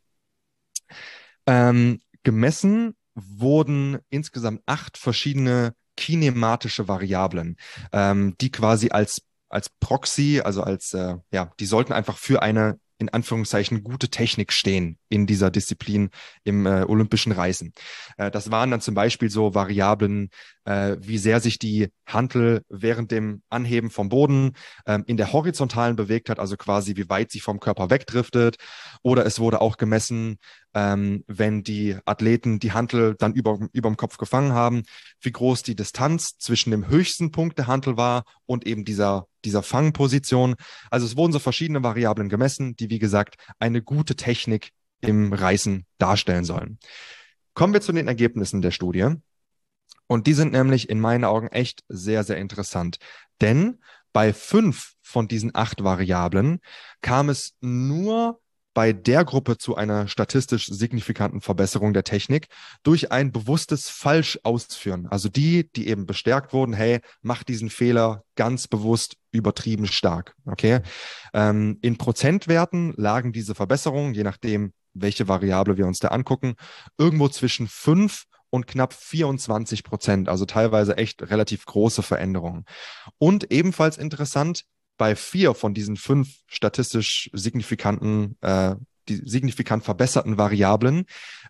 Ähm, gemessen wurden insgesamt acht verschiedene kinematische Variablen, ähm, die quasi als als Proxy, also als äh, ja, die sollten einfach für eine in Anführungszeichen gute Technik stehen in dieser Disziplin im äh, olympischen Reisen. Äh, das waren dann zum Beispiel so Variablen, äh, wie sehr sich die Hantel während dem Anheben vom Boden ähm, in der horizontalen bewegt hat, also quasi wie weit sie vom Körper wegdriftet. Oder es wurde auch gemessen, ähm, wenn die Athleten die Hantel dann über, überm Kopf gefangen haben, wie groß die Distanz zwischen dem höchsten Punkt der Hantel war und eben dieser, dieser Fangposition. Also es wurden so verschiedene Variablen gemessen, die, wie gesagt, eine gute Technik im Reißen darstellen sollen. Kommen wir zu den Ergebnissen der Studie. Und die sind nämlich in meinen Augen echt sehr, sehr interessant. Denn bei fünf von diesen acht Variablen kam es nur bei der Gruppe zu einer statistisch signifikanten Verbesserung der Technik durch ein bewusstes Falsch-Ausführen. Also die, die eben bestärkt wurden, hey, mach diesen Fehler ganz bewusst übertrieben stark. Okay. Ähm, in Prozentwerten lagen diese Verbesserungen, je nachdem, welche Variable wir uns da angucken, irgendwo zwischen fünf und knapp 24 Prozent, also teilweise echt relativ große Veränderungen. Und ebenfalls interessant, bei vier von diesen fünf statistisch signifikanten, äh, die signifikant verbesserten Variablen,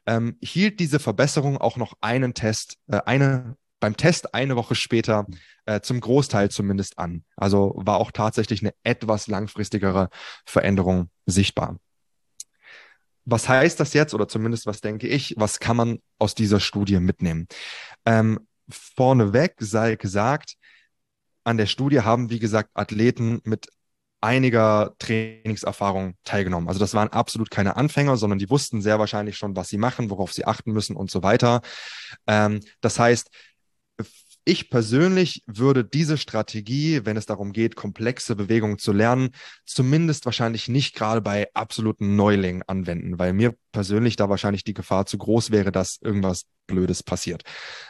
ähm, hielt diese Verbesserung auch noch einen Test, äh, eine beim Test eine Woche später äh, zum Großteil zumindest an. Also war auch tatsächlich eine etwas langfristigere Veränderung sichtbar. Was heißt das jetzt oder zumindest was denke ich, was kann man aus dieser Studie mitnehmen? Ähm, vorneweg sei gesagt, an der Studie haben, wie gesagt, Athleten mit einiger Trainingserfahrung teilgenommen. Also das waren absolut keine Anfänger, sondern die wussten sehr wahrscheinlich schon, was sie machen, worauf sie achten müssen und so weiter. Ähm, das heißt, ich persönlich würde diese Strategie, wenn es darum geht, komplexe Bewegungen zu lernen, zumindest wahrscheinlich nicht gerade bei absoluten Neulingen anwenden, weil mir persönlich da wahrscheinlich die Gefahr zu groß wäre, dass irgendwas Blödes passiert.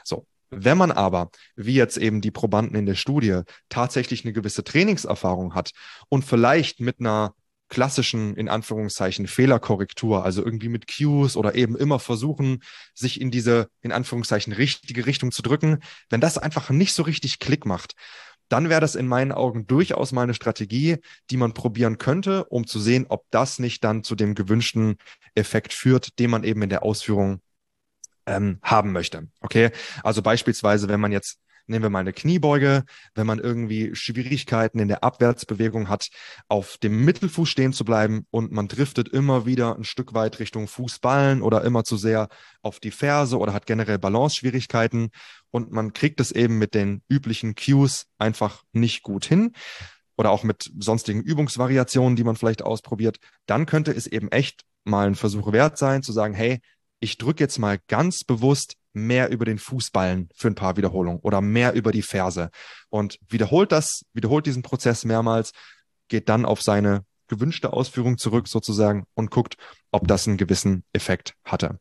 So. Wenn man aber, wie jetzt eben die Probanden in der Studie, tatsächlich eine gewisse Trainingserfahrung hat und vielleicht mit einer klassischen, in Anführungszeichen, Fehlerkorrektur, also irgendwie mit Cues oder eben immer versuchen, sich in diese, in Anführungszeichen, richtige Richtung zu drücken, wenn das einfach nicht so richtig Klick macht, dann wäre das in meinen Augen durchaus mal eine Strategie, die man probieren könnte, um zu sehen, ob das nicht dann zu dem gewünschten Effekt führt, den man eben in der Ausführung ähm, haben möchte. Okay, also beispielsweise, wenn man jetzt nehmen wir mal eine Kniebeuge, wenn man irgendwie Schwierigkeiten in der Abwärtsbewegung hat, auf dem Mittelfuß stehen zu bleiben und man driftet immer wieder ein Stück weit Richtung Fußballen oder immer zu sehr auf die Ferse oder hat generell Balance-Schwierigkeiten und man kriegt es eben mit den üblichen Cues einfach nicht gut hin oder auch mit sonstigen Übungsvariationen, die man vielleicht ausprobiert, dann könnte es eben echt mal ein Versuch wert sein, zu sagen, hey, ich drücke jetzt mal ganz bewusst mehr über den Fußballen für ein paar Wiederholungen oder mehr über die Ferse und wiederholt das, wiederholt diesen Prozess mehrmals, geht dann auf seine gewünschte Ausführung zurück sozusagen und guckt, ob das einen gewissen Effekt hatte.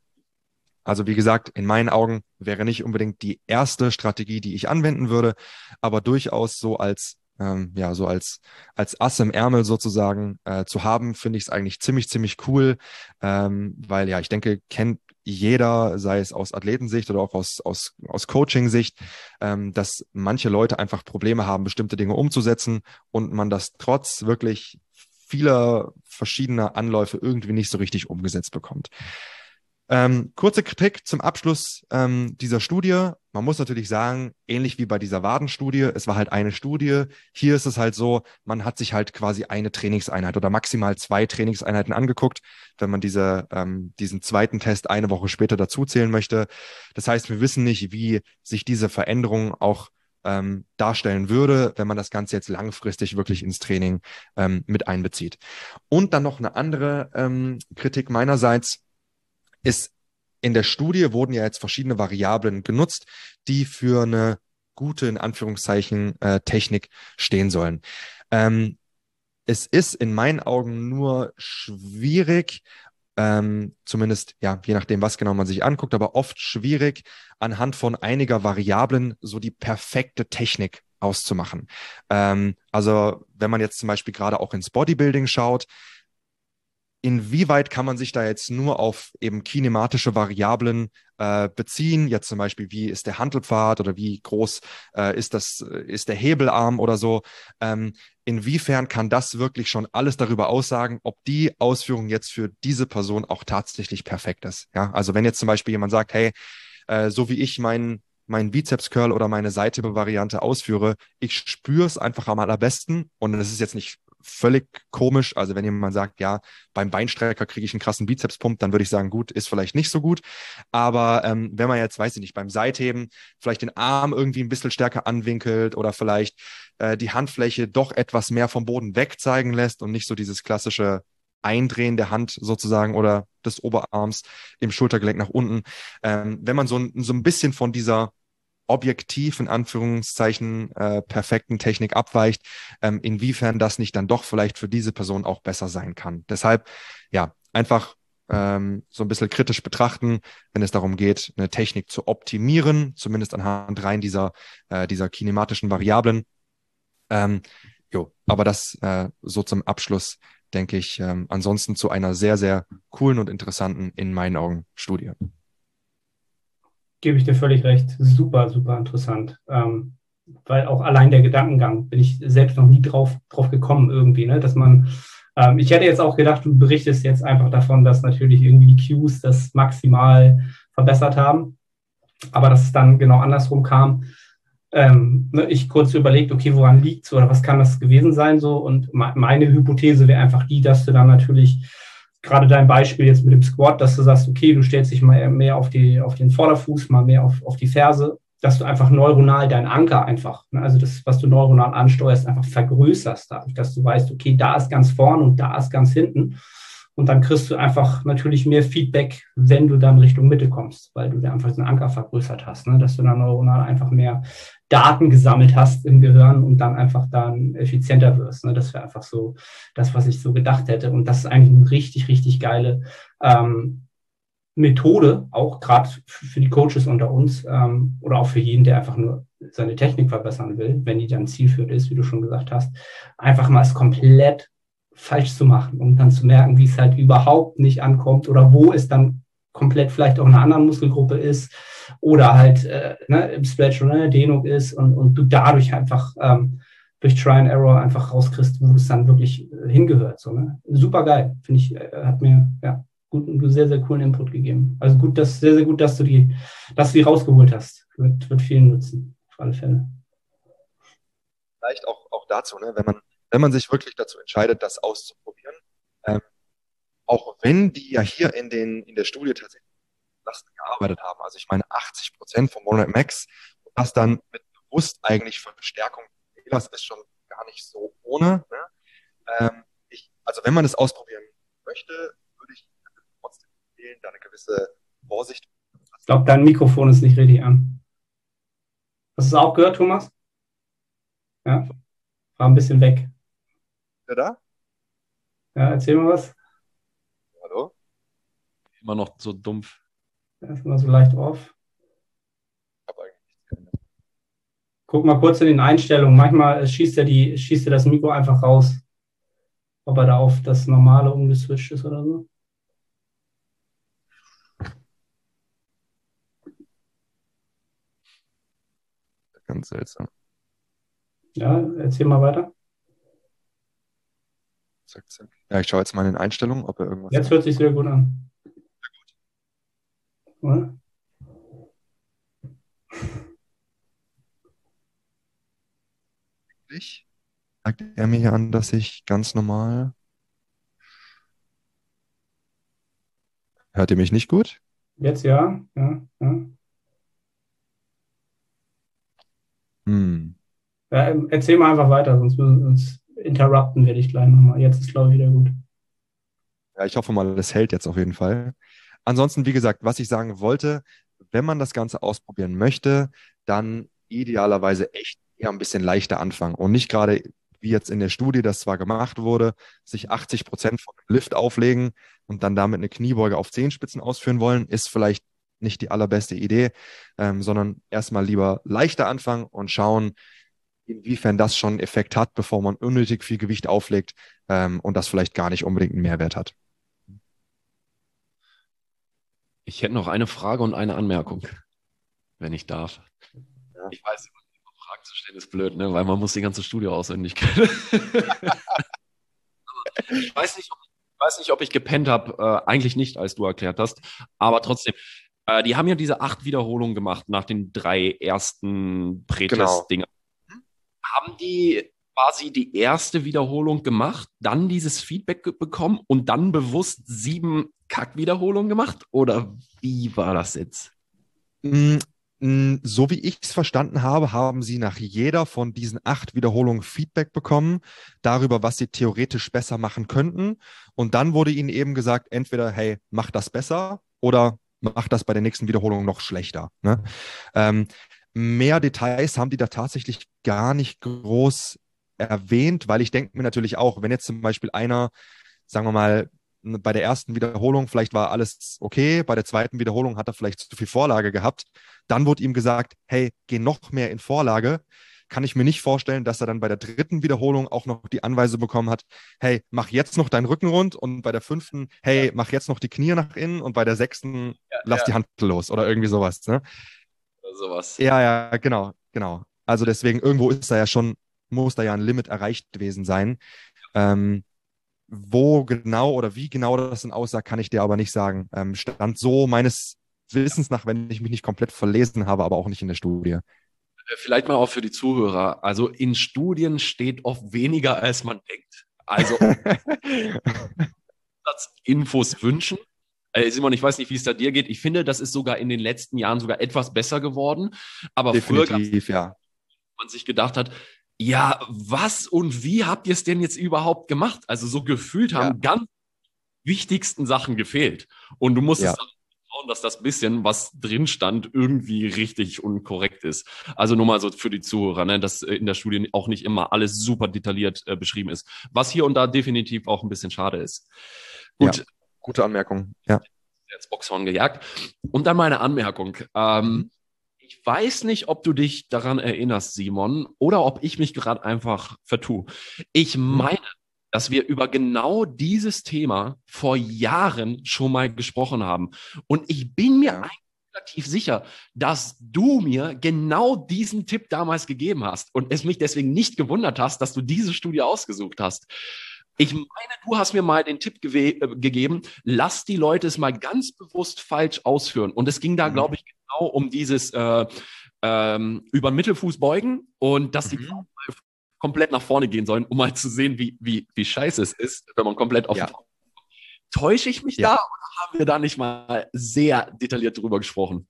Also wie gesagt, in meinen Augen wäre nicht unbedingt die erste Strategie, die ich anwenden würde, aber durchaus so als ähm, ja so als als Ass im Ärmel sozusagen äh, zu haben, finde ich es eigentlich ziemlich ziemlich cool, ähm, weil ja ich denke kennt jeder, sei es aus Athletensicht oder auch aus, aus, aus Coaching-Sicht, ähm, dass manche Leute einfach Probleme haben, bestimmte Dinge umzusetzen und man das trotz wirklich vieler verschiedener Anläufe irgendwie nicht so richtig umgesetzt bekommt. Ähm, kurze Kritik zum Abschluss ähm, dieser Studie. Man muss natürlich sagen, ähnlich wie bei dieser Wadenstudie, es war halt eine Studie. Hier ist es halt so, man hat sich halt quasi eine Trainingseinheit oder maximal zwei Trainingseinheiten angeguckt, wenn man diese, ähm, diesen zweiten Test eine Woche später dazuzählen möchte. Das heißt, wir wissen nicht, wie sich diese Veränderung auch ähm, darstellen würde, wenn man das Ganze jetzt langfristig wirklich ins Training ähm, mit einbezieht. Und dann noch eine andere ähm, Kritik meinerseits ist in der Studie wurden ja jetzt verschiedene Variablen genutzt, die für eine gute, in Anführungszeichen, äh, Technik stehen sollen. Ähm, es ist in meinen Augen nur schwierig, ähm, zumindest ja, je nachdem, was genau man sich anguckt, aber oft schwierig, anhand von einiger Variablen so die perfekte Technik auszumachen. Ähm, also wenn man jetzt zum Beispiel gerade auch ins Bodybuilding schaut, inwieweit kann man sich da jetzt nur auf eben kinematische Variablen äh, beziehen? Jetzt zum Beispiel, wie ist der Handelpfad oder wie groß äh, ist das, äh, ist der Hebelarm oder so? Ähm, inwiefern kann das wirklich schon alles darüber aussagen, ob die Ausführung jetzt für diese Person auch tatsächlich perfekt ist? Ja, also wenn jetzt zum Beispiel jemand sagt, hey, äh, so wie ich meinen meinen Bizeps Curl oder meine Seithebe-Variante ausführe, ich spüre es einfach am allerbesten und es ist jetzt nicht völlig komisch. Also wenn jemand sagt, ja, beim Beinstrecker kriege ich einen krassen Bizepspump, dann würde ich sagen, gut, ist vielleicht nicht so gut. Aber ähm, wenn man jetzt, weiß ich nicht, beim Seitheben vielleicht den Arm irgendwie ein bisschen stärker anwinkelt oder vielleicht äh, die Handfläche doch etwas mehr vom Boden wegzeigen lässt und nicht so dieses klassische Eindrehen der Hand sozusagen oder des Oberarms im Schultergelenk nach unten. Ähm, wenn man so, so ein bisschen von dieser objektiv in Anführungszeichen äh, perfekten Technik abweicht, ähm, inwiefern das nicht dann doch vielleicht für diese Person auch besser sein kann. Deshalb, ja, einfach ähm, so ein bisschen kritisch betrachten, wenn es darum geht, eine Technik zu optimieren, zumindest anhand rein dieser, äh, dieser kinematischen Variablen. Ähm, jo, aber das äh, so zum Abschluss, denke ich, ähm, ansonsten zu einer sehr, sehr coolen und interessanten, in meinen Augen, Studie gebe ich dir völlig recht. Super, super interessant. Ähm, weil auch allein der Gedankengang bin ich selbst noch nie drauf, drauf gekommen irgendwie, ne? dass man, ähm, ich hätte jetzt auch gedacht, du berichtest jetzt einfach davon, dass natürlich irgendwie die Cues das maximal verbessert haben. aber dass es dann genau andersrum kam. Ähm, ne, ich kurz überlegt, okay, woran liegt es oder was kann das gewesen sein so und meine Hypothese wäre einfach die, dass du dann natürlich gerade dein Beispiel jetzt mit dem Squat, dass du sagst, okay, du stellst dich mal mehr auf, die, auf den Vorderfuß, mal mehr auf, auf die Ferse, dass du einfach neuronal deinen Anker einfach, ne, also das, was du neuronal ansteuerst, einfach vergrößerst dadurch, dass du weißt, okay, da ist ganz vorne und da ist ganz hinten. Und dann kriegst du einfach natürlich mehr Feedback, wenn du dann Richtung Mitte kommst, weil du dir einfach den Anker vergrößert hast, ne? dass du dann neuronal einfach mehr Daten gesammelt hast im Gehirn und dann einfach dann effizienter wirst. Ne? Das wäre einfach so das, was ich so gedacht hätte. Und das ist eigentlich eine richtig, richtig geile ähm, Methode, auch gerade für die Coaches unter uns ähm, oder auch für jeden, der einfach nur seine Technik verbessern will, wenn die dann zielführend ist, wie du schon gesagt hast, einfach mal es komplett falsch zu machen, um dann zu merken, wie es halt überhaupt nicht ankommt oder wo es dann komplett vielleicht auch in einer anderen Muskelgruppe ist oder halt äh, ne, im Stretch oder in der Dehnung ist und, und du dadurch einfach ähm, durch Try and Error einfach rauskriegst, wo es dann wirklich äh, hingehört. So, ne? Super geil, finde ich, äh, hat mir ja gut, einen sehr, sehr coolen Input gegeben. Also gut, das sehr, sehr gut, dass du die, dass du die rausgeholt hast. Wird, wird vielen nutzen, auf alle Fälle. Vielleicht auch, auch dazu, ne, wenn man wenn man sich wirklich dazu entscheidet, das auszuprobieren. Ähm, auch wenn die ja hier in, den, in der Studie tatsächlich Lasten gearbeitet haben. Also ich meine 80 Prozent vom Monat Max, das dann mit bewusst eigentlich Verstärkung des Fehlers ist schon gar nicht so ohne. Ne? Ähm, ich, also wenn man das ausprobieren möchte, würde ich trotzdem empfehlen, da eine gewisse Vorsicht. Ich glaube, dein Mikrofon ist nicht richtig an. Hast du es auch gehört, Thomas? Ja, war ein bisschen weg er da? Ja, erzähl mal was. Hallo? Immer noch so dumpf. Immer so leicht off. Guck mal kurz in den Einstellungen. Manchmal schießt er, die, schießt er das Mikro einfach raus. Ob er da auf das normale umgeswitcht ist oder so. Ganz seltsam. Ja, erzähl mal weiter. Zack, zack. Ja, ich schaue jetzt mal in den Einstellungen, ob er irgendwas. Jetzt hört sich sehr gut an. Sehr gut. Ich sagt er mir hier an, dass ich ganz normal. Hört ihr mich nicht gut? Jetzt ja, ja, ja. Hm. ja erzähl mal einfach weiter, sonst müssen wir uns interrupten werde ich gleich nochmal. Jetzt ist, glaube ich, wieder gut. Ja, ich hoffe mal, das hält jetzt auf jeden Fall. Ansonsten, wie gesagt, was ich sagen wollte, wenn man das Ganze ausprobieren möchte, dann idealerweise echt eher ein bisschen leichter anfangen und nicht gerade wie jetzt in der Studie das zwar gemacht wurde, sich 80 Prozent von Lift auflegen und dann damit eine Kniebeuge auf Zehenspitzen ausführen wollen, ist vielleicht nicht die allerbeste Idee, ähm, sondern erstmal lieber leichter anfangen und schauen, inwiefern das schon einen Effekt hat, bevor man unnötig viel Gewicht auflegt ähm, und das vielleicht gar nicht unbedingt einen Mehrwert hat. Ich hätte noch eine Frage und eine Anmerkung, wenn ich darf. Ja. Ich weiß, Fragen zu stellen ist blöd, ne? weil man muss die ganze Studie auswendig kennen. ich, weiß nicht, ob, ich weiß nicht, ob ich gepennt habe. Äh, eigentlich nicht, als du erklärt hast. Aber trotzdem, äh, die haben ja diese acht Wiederholungen gemacht nach den drei ersten Prätest-Dingern. Genau haben die quasi die erste Wiederholung gemacht, dann dieses Feedback bekommen und dann bewusst sieben Kackwiederholungen gemacht? Oder wie war das jetzt? Mm, mm, so wie ich es verstanden habe, haben sie nach jeder von diesen acht Wiederholungen Feedback bekommen darüber, was sie theoretisch besser machen könnten. Und dann wurde ihnen eben gesagt, entweder, hey, mach das besser oder mach das bei der nächsten Wiederholung noch schlechter. Ne? Ähm, Mehr Details haben die da tatsächlich gar nicht groß erwähnt, weil ich denke mir natürlich auch, wenn jetzt zum Beispiel einer, sagen wir mal, bei der ersten Wiederholung vielleicht war alles okay, bei der zweiten Wiederholung hat er vielleicht zu viel Vorlage gehabt, dann wurde ihm gesagt, hey, geh noch mehr in Vorlage. Kann ich mir nicht vorstellen, dass er dann bei der dritten Wiederholung auch noch die Anweisung bekommen hat, hey, mach jetzt noch deinen Rücken rund und bei der fünften, hey, mach jetzt noch die Knie nach innen und bei der sechsten, ja, lass ja. die Hand los oder irgendwie sowas. Ne? Sowas. Ja, ja, genau, genau. Also deswegen, irgendwo ist da ja schon, muss da ja ein Limit erreicht gewesen sein. Ähm, wo genau oder wie genau das dann aussah, kann ich dir aber nicht sagen. Ähm, stand so meines Wissens nach, wenn ich mich nicht komplett verlesen habe, aber auch nicht in der Studie. Äh, vielleicht mal auch für die Zuhörer. Also in Studien steht oft weniger, als man denkt. Also Infos wünschen. Äh, Simon, ich weiß nicht, wie es da dir geht. Ich finde, das ist sogar in den letzten Jahren sogar etwas besser geworden. Aber Definitiv, früher ja. man sich gedacht hat, ja, was und wie habt ihr es denn jetzt überhaupt gemacht? Also so gefühlt haben ja. ganz wichtigsten Sachen gefehlt. Und du musstest ja. schauen, dass das bisschen, was drin stand, irgendwie richtig und korrekt ist. Also nur mal so für die Zuhörer, ne, dass in der Studie auch nicht immer alles super detailliert äh, beschrieben ist. Was hier und da definitiv auch ein bisschen schade ist. Gut. Ja, gute Anmerkung, ja. Jetzt Boxhorn gejagt. Und dann meine Anmerkung. Ähm, ich weiß nicht, ob du dich daran erinnerst, Simon, oder ob ich mich gerade einfach vertue. Ich mhm. meine, dass wir über genau dieses Thema vor Jahren schon mal gesprochen haben. Und ich bin mir eigentlich relativ sicher, dass du mir genau diesen Tipp damals gegeben hast und es mich deswegen nicht gewundert hast, dass du diese Studie ausgesucht hast. Ich meine, du hast mir mal den Tipp äh, gegeben, lass die Leute es mal ganz bewusst falsch ausführen. Und es ging da, mhm. glaube ich, genau um dieses äh, ähm, über den Mittelfuß beugen und dass mhm. die Frauen komplett nach vorne gehen sollen, um mal zu sehen, wie, wie, wie scheiße es ist, wenn man komplett auf ja. Täusche ich mich ja. da oder haben wir da nicht mal sehr detailliert drüber gesprochen?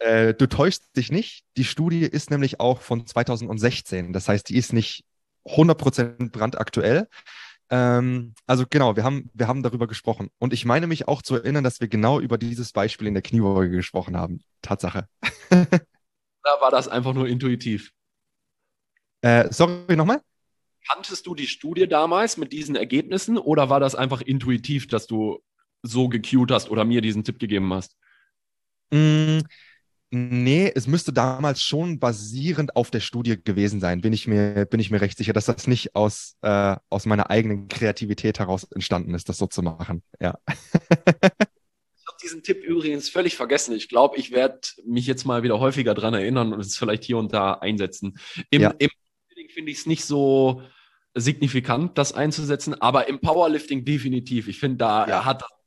Äh, du täuschst dich nicht. Die Studie ist nämlich auch von 2016. Das heißt, die ist nicht 100% brandaktuell. Ähm, also genau, wir haben, wir haben darüber gesprochen. Und ich meine mich auch zu erinnern, dass wir genau über dieses Beispiel in der Kniebeuge gesprochen haben. Tatsache. da war das einfach nur intuitiv? Äh, sorry, nochmal? Kanntest du die Studie damals mit diesen Ergebnissen oder war das einfach intuitiv, dass du so gecued hast oder mir diesen Tipp gegeben hast? Mm, nee, es müsste damals schon basierend auf der Studie gewesen sein, bin ich mir, bin ich mir recht sicher, dass das nicht aus, äh, aus meiner eigenen Kreativität heraus entstanden ist, das so zu machen. Ja. ich habe diesen Tipp übrigens völlig vergessen. Ich glaube, ich werde mich jetzt mal wieder häufiger dran erinnern und es vielleicht hier und da einsetzen. Im, ja. im finde ich es nicht so signifikant, das einzusetzen, aber im Powerlifting definitiv. Ich finde, da ja. hat Platz,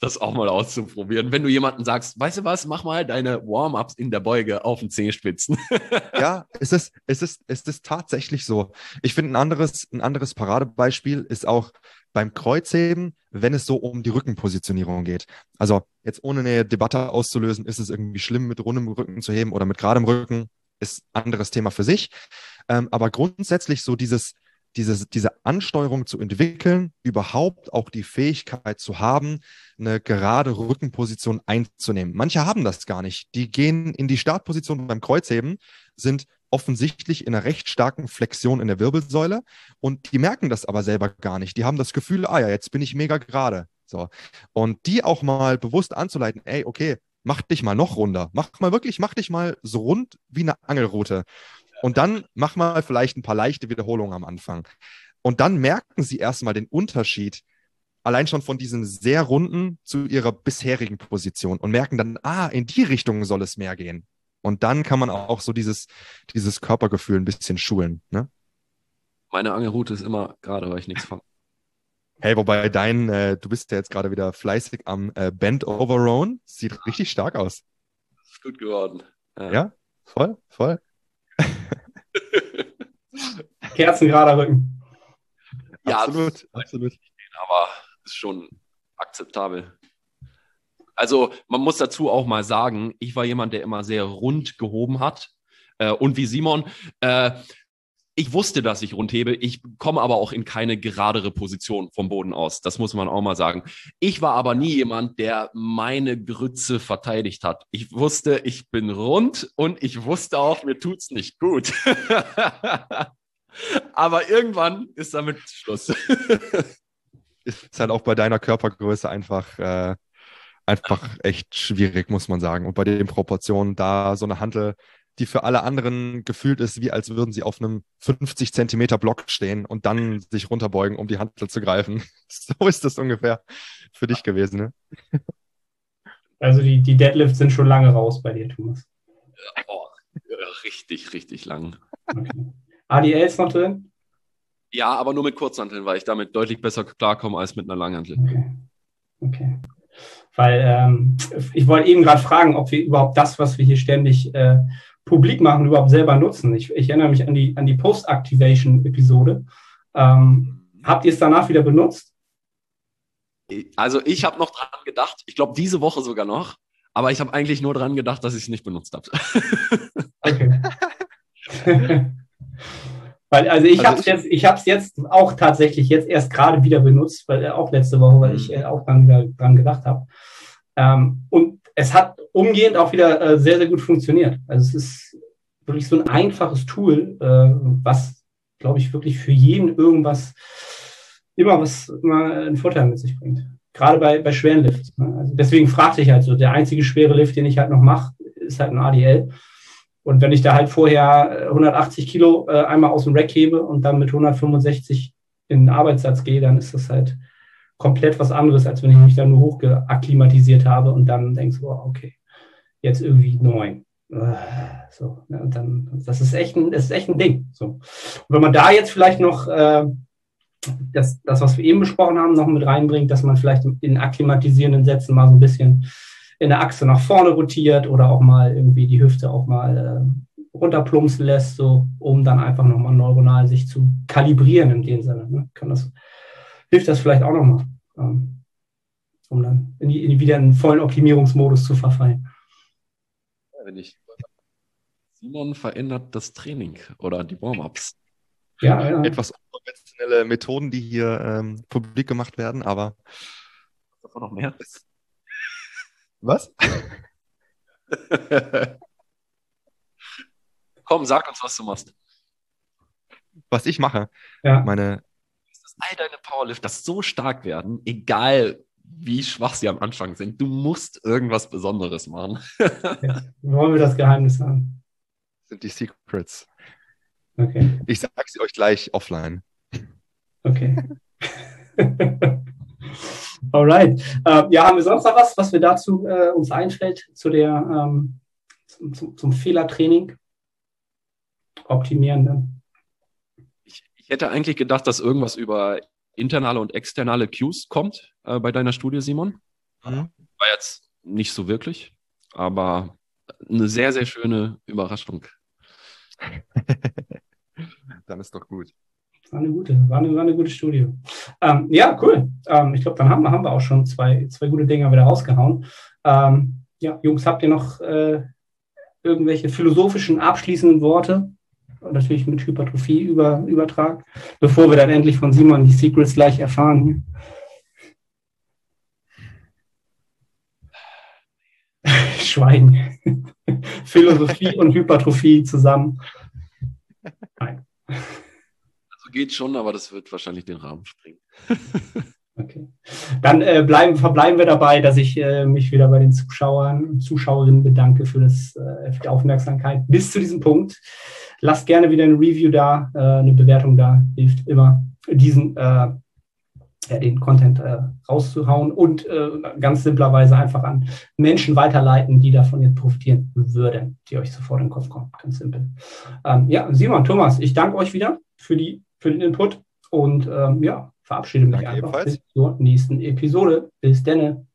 das auch mal auszuprobieren. Wenn du jemanden sagst, weißt du was, mach mal deine Warm-ups in der Beuge auf den Zehenspitzen. ja, es ist, es ist, es ist tatsächlich so. Ich finde ein anderes, ein anderes Paradebeispiel ist auch beim Kreuzheben, wenn es so um die Rückenpositionierung geht. Also jetzt ohne eine Debatte auszulösen, ist es irgendwie schlimm, mit rundem Rücken zu heben oder mit geradem Rücken, ist ein anderes Thema für sich. Ähm, aber grundsätzlich so dieses, diese, diese Ansteuerung zu entwickeln, überhaupt auch die Fähigkeit zu haben, eine gerade Rückenposition einzunehmen. Manche haben das gar nicht. Die gehen in die Startposition beim Kreuzheben, sind offensichtlich in einer recht starken Flexion in der Wirbelsäule und die merken das aber selber gar nicht. Die haben das Gefühl, ah ja, jetzt bin ich mega gerade. So. Und die auch mal bewusst anzuleiten, ey, okay, mach dich mal noch runder. Mach mal wirklich, mach dich mal so rund wie eine Angelrute. Und dann mach mal vielleicht ein paar leichte Wiederholungen am Anfang. Und dann merken sie erstmal den Unterschied allein schon von diesen sehr runden zu ihrer bisherigen Position und merken dann, ah, in die Richtung soll es mehr gehen. Und dann kann man auch so dieses, dieses Körpergefühl ein bisschen schulen. Ne? Meine Angelroute ist immer gerade, weil ich nichts fange. Hey, wobei dein, äh, du bist ja jetzt gerade wieder fleißig am äh, Bend Over Roan. Sieht richtig stark aus. Das ist gut geworden. Ja, ja voll, voll. Kerzengerader Rücken. Ja, absolut, absolut. Aber ist schon akzeptabel. Also man muss dazu auch mal sagen, ich war jemand, der immer sehr rund gehoben hat. Äh, und wie Simon, äh, ich wusste, dass ich rund hebe. Ich komme aber auch in keine geradere Position vom Boden aus. Das muss man auch mal sagen. Ich war aber nie jemand, der meine Grütze verteidigt hat. Ich wusste, ich bin rund und ich wusste auch, mir tut's nicht gut. aber irgendwann ist damit Schluss. ist halt auch bei deiner Körpergröße einfach, äh, einfach echt schwierig, muss man sagen. Und bei den Proportionen da so eine Handel die für alle anderen gefühlt ist, wie als würden sie auf einem 50 Zentimeter Block stehen und dann sich runterbeugen, um die Handel zu greifen. So ist das ungefähr für dich gewesen, ne? Also die, die Deadlifts sind schon lange raus bei dir, Thomas. Oh, richtig, richtig lang. Okay. ADLs noch drin? Ja, aber nur mit Kurzhanteln, weil ich damit deutlich besser klarkomme als mit einer Langhantel. Okay. okay. Weil ähm, ich wollte eben gerade fragen, ob wir überhaupt das, was wir hier ständig äh, publik machen, überhaupt selber nutzen. Ich, ich erinnere mich an die, an die Post-Activation-Episode. Ähm, habt ihr es danach wieder benutzt? Also ich habe noch dran gedacht, ich glaube diese Woche sogar noch, aber ich habe eigentlich nur dran gedacht, dass ich es nicht benutzt habe. Okay. weil, also ich also habe es jetzt, ich habe es jetzt auch tatsächlich jetzt erst gerade wieder benutzt, weil äh, auch letzte Woche, weil ich mhm. äh, auch dran, wieder, dran gedacht habe. Ähm, und es hat umgehend auch wieder äh, sehr, sehr gut funktioniert. Also es ist wirklich so ein einfaches Tool, äh, was, glaube ich, wirklich für jeden irgendwas immer was immer einen Vorteil mit sich bringt. Gerade bei, bei schweren Lifts. Ne? Also deswegen fragte ich halt so, der einzige schwere Lift, den ich halt noch mache, ist halt ein ADL. Und wenn ich da halt vorher 180 äh, Kilo äh, einmal aus dem Rack hebe und dann mit 165 in den Arbeitssatz gehe, dann ist das halt komplett was anderes, als wenn ich mich da nur hochgeakklimatisiert habe und dann denkst oh, okay, jetzt irgendwie neun. Äh, so, ja, und dann, das ist echt ein, das ist echt ein Ding. So. Und wenn man da jetzt vielleicht noch äh, das, das, was wir eben besprochen haben, noch mit reinbringt, dass man vielleicht in akklimatisierenden Sätzen mal so ein bisschen in der Achse nach vorne rotiert oder auch mal irgendwie die Hüfte auch mal äh, runterplumpsen lässt, so um dann einfach nochmal neuronal sich zu kalibrieren in dem Sinne. Ne? Kann das, hilft das vielleicht auch nochmal, ähm, um dann in die, in die, wieder in den vollen Optimierungsmodus zu verfallen. Wenn ich Simon verändert das Training oder die Warm-ups. Ja, ja. Etwas unkonventionelle Methoden, die hier ähm, publik gemacht werden, aber. Davon noch mehr? Was? Komm, sag uns, was du machst. Was ich mache. Ja. Meine. All deine Powerlift, das so stark werden, egal wie schwach sie am Anfang sind. Du musst irgendwas Besonderes machen. ja. Wollen wir das Geheimnis haben? Das sind die Secrets. Okay. Ich sage sie euch gleich offline. Okay. Alright. Äh, ja, haben wir sonst noch was, was wir dazu äh, uns einfällt zu der ähm, zum, zum, zum, Fehlertraining? Optimieren dann. Ich, hätte eigentlich gedacht, dass irgendwas über internale und externe Cues kommt äh, bei deiner Studie, Simon. Mhm. War jetzt nicht so wirklich, aber eine sehr, sehr schöne Überraschung. Dann ist doch gut. War eine gute, war eine, war eine gute Studie. Ähm, ja, cool. Ähm, ich glaube, dann haben wir, haben wir auch schon zwei, zwei gute Dinge wieder rausgehauen. Ähm, ja, Jungs, habt ihr noch äh, irgendwelche philosophischen abschließenden Worte? Natürlich mit Hypertrophie über, übertragen, bevor wir dann endlich von Simon die Secrets gleich erfahren. Schweigen. Philosophie und Hypertrophie zusammen. Nein. Also geht schon, aber das wird wahrscheinlich den Rahmen springen. Okay. Dann äh, bleiben, verbleiben wir dabei, dass ich äh, mich wieder bei den Zuschauern und Zuschauerinnen bedanke für, das, äh, für die Aufmerksamkeit bis zu diesem Punkt. Lasst gerne wieder eine Review da, äh, eine Bewertung da, hilft immer, diesen äh, ja, den Content äh, rauszuhauen und äh, ganz simplerweise einfach an Menschen weiterleiten, die davon jetzt profitieren würden, die euch sofort in den Kopf kommen. Ganz simpel. Ähm, ja, Simon, Thomas, ich danke euch wieder für, die, für den Input und ähm, ja, verabschiede mich danke einfach ebenfalls. bis zur nächsten Episode. Bis denne.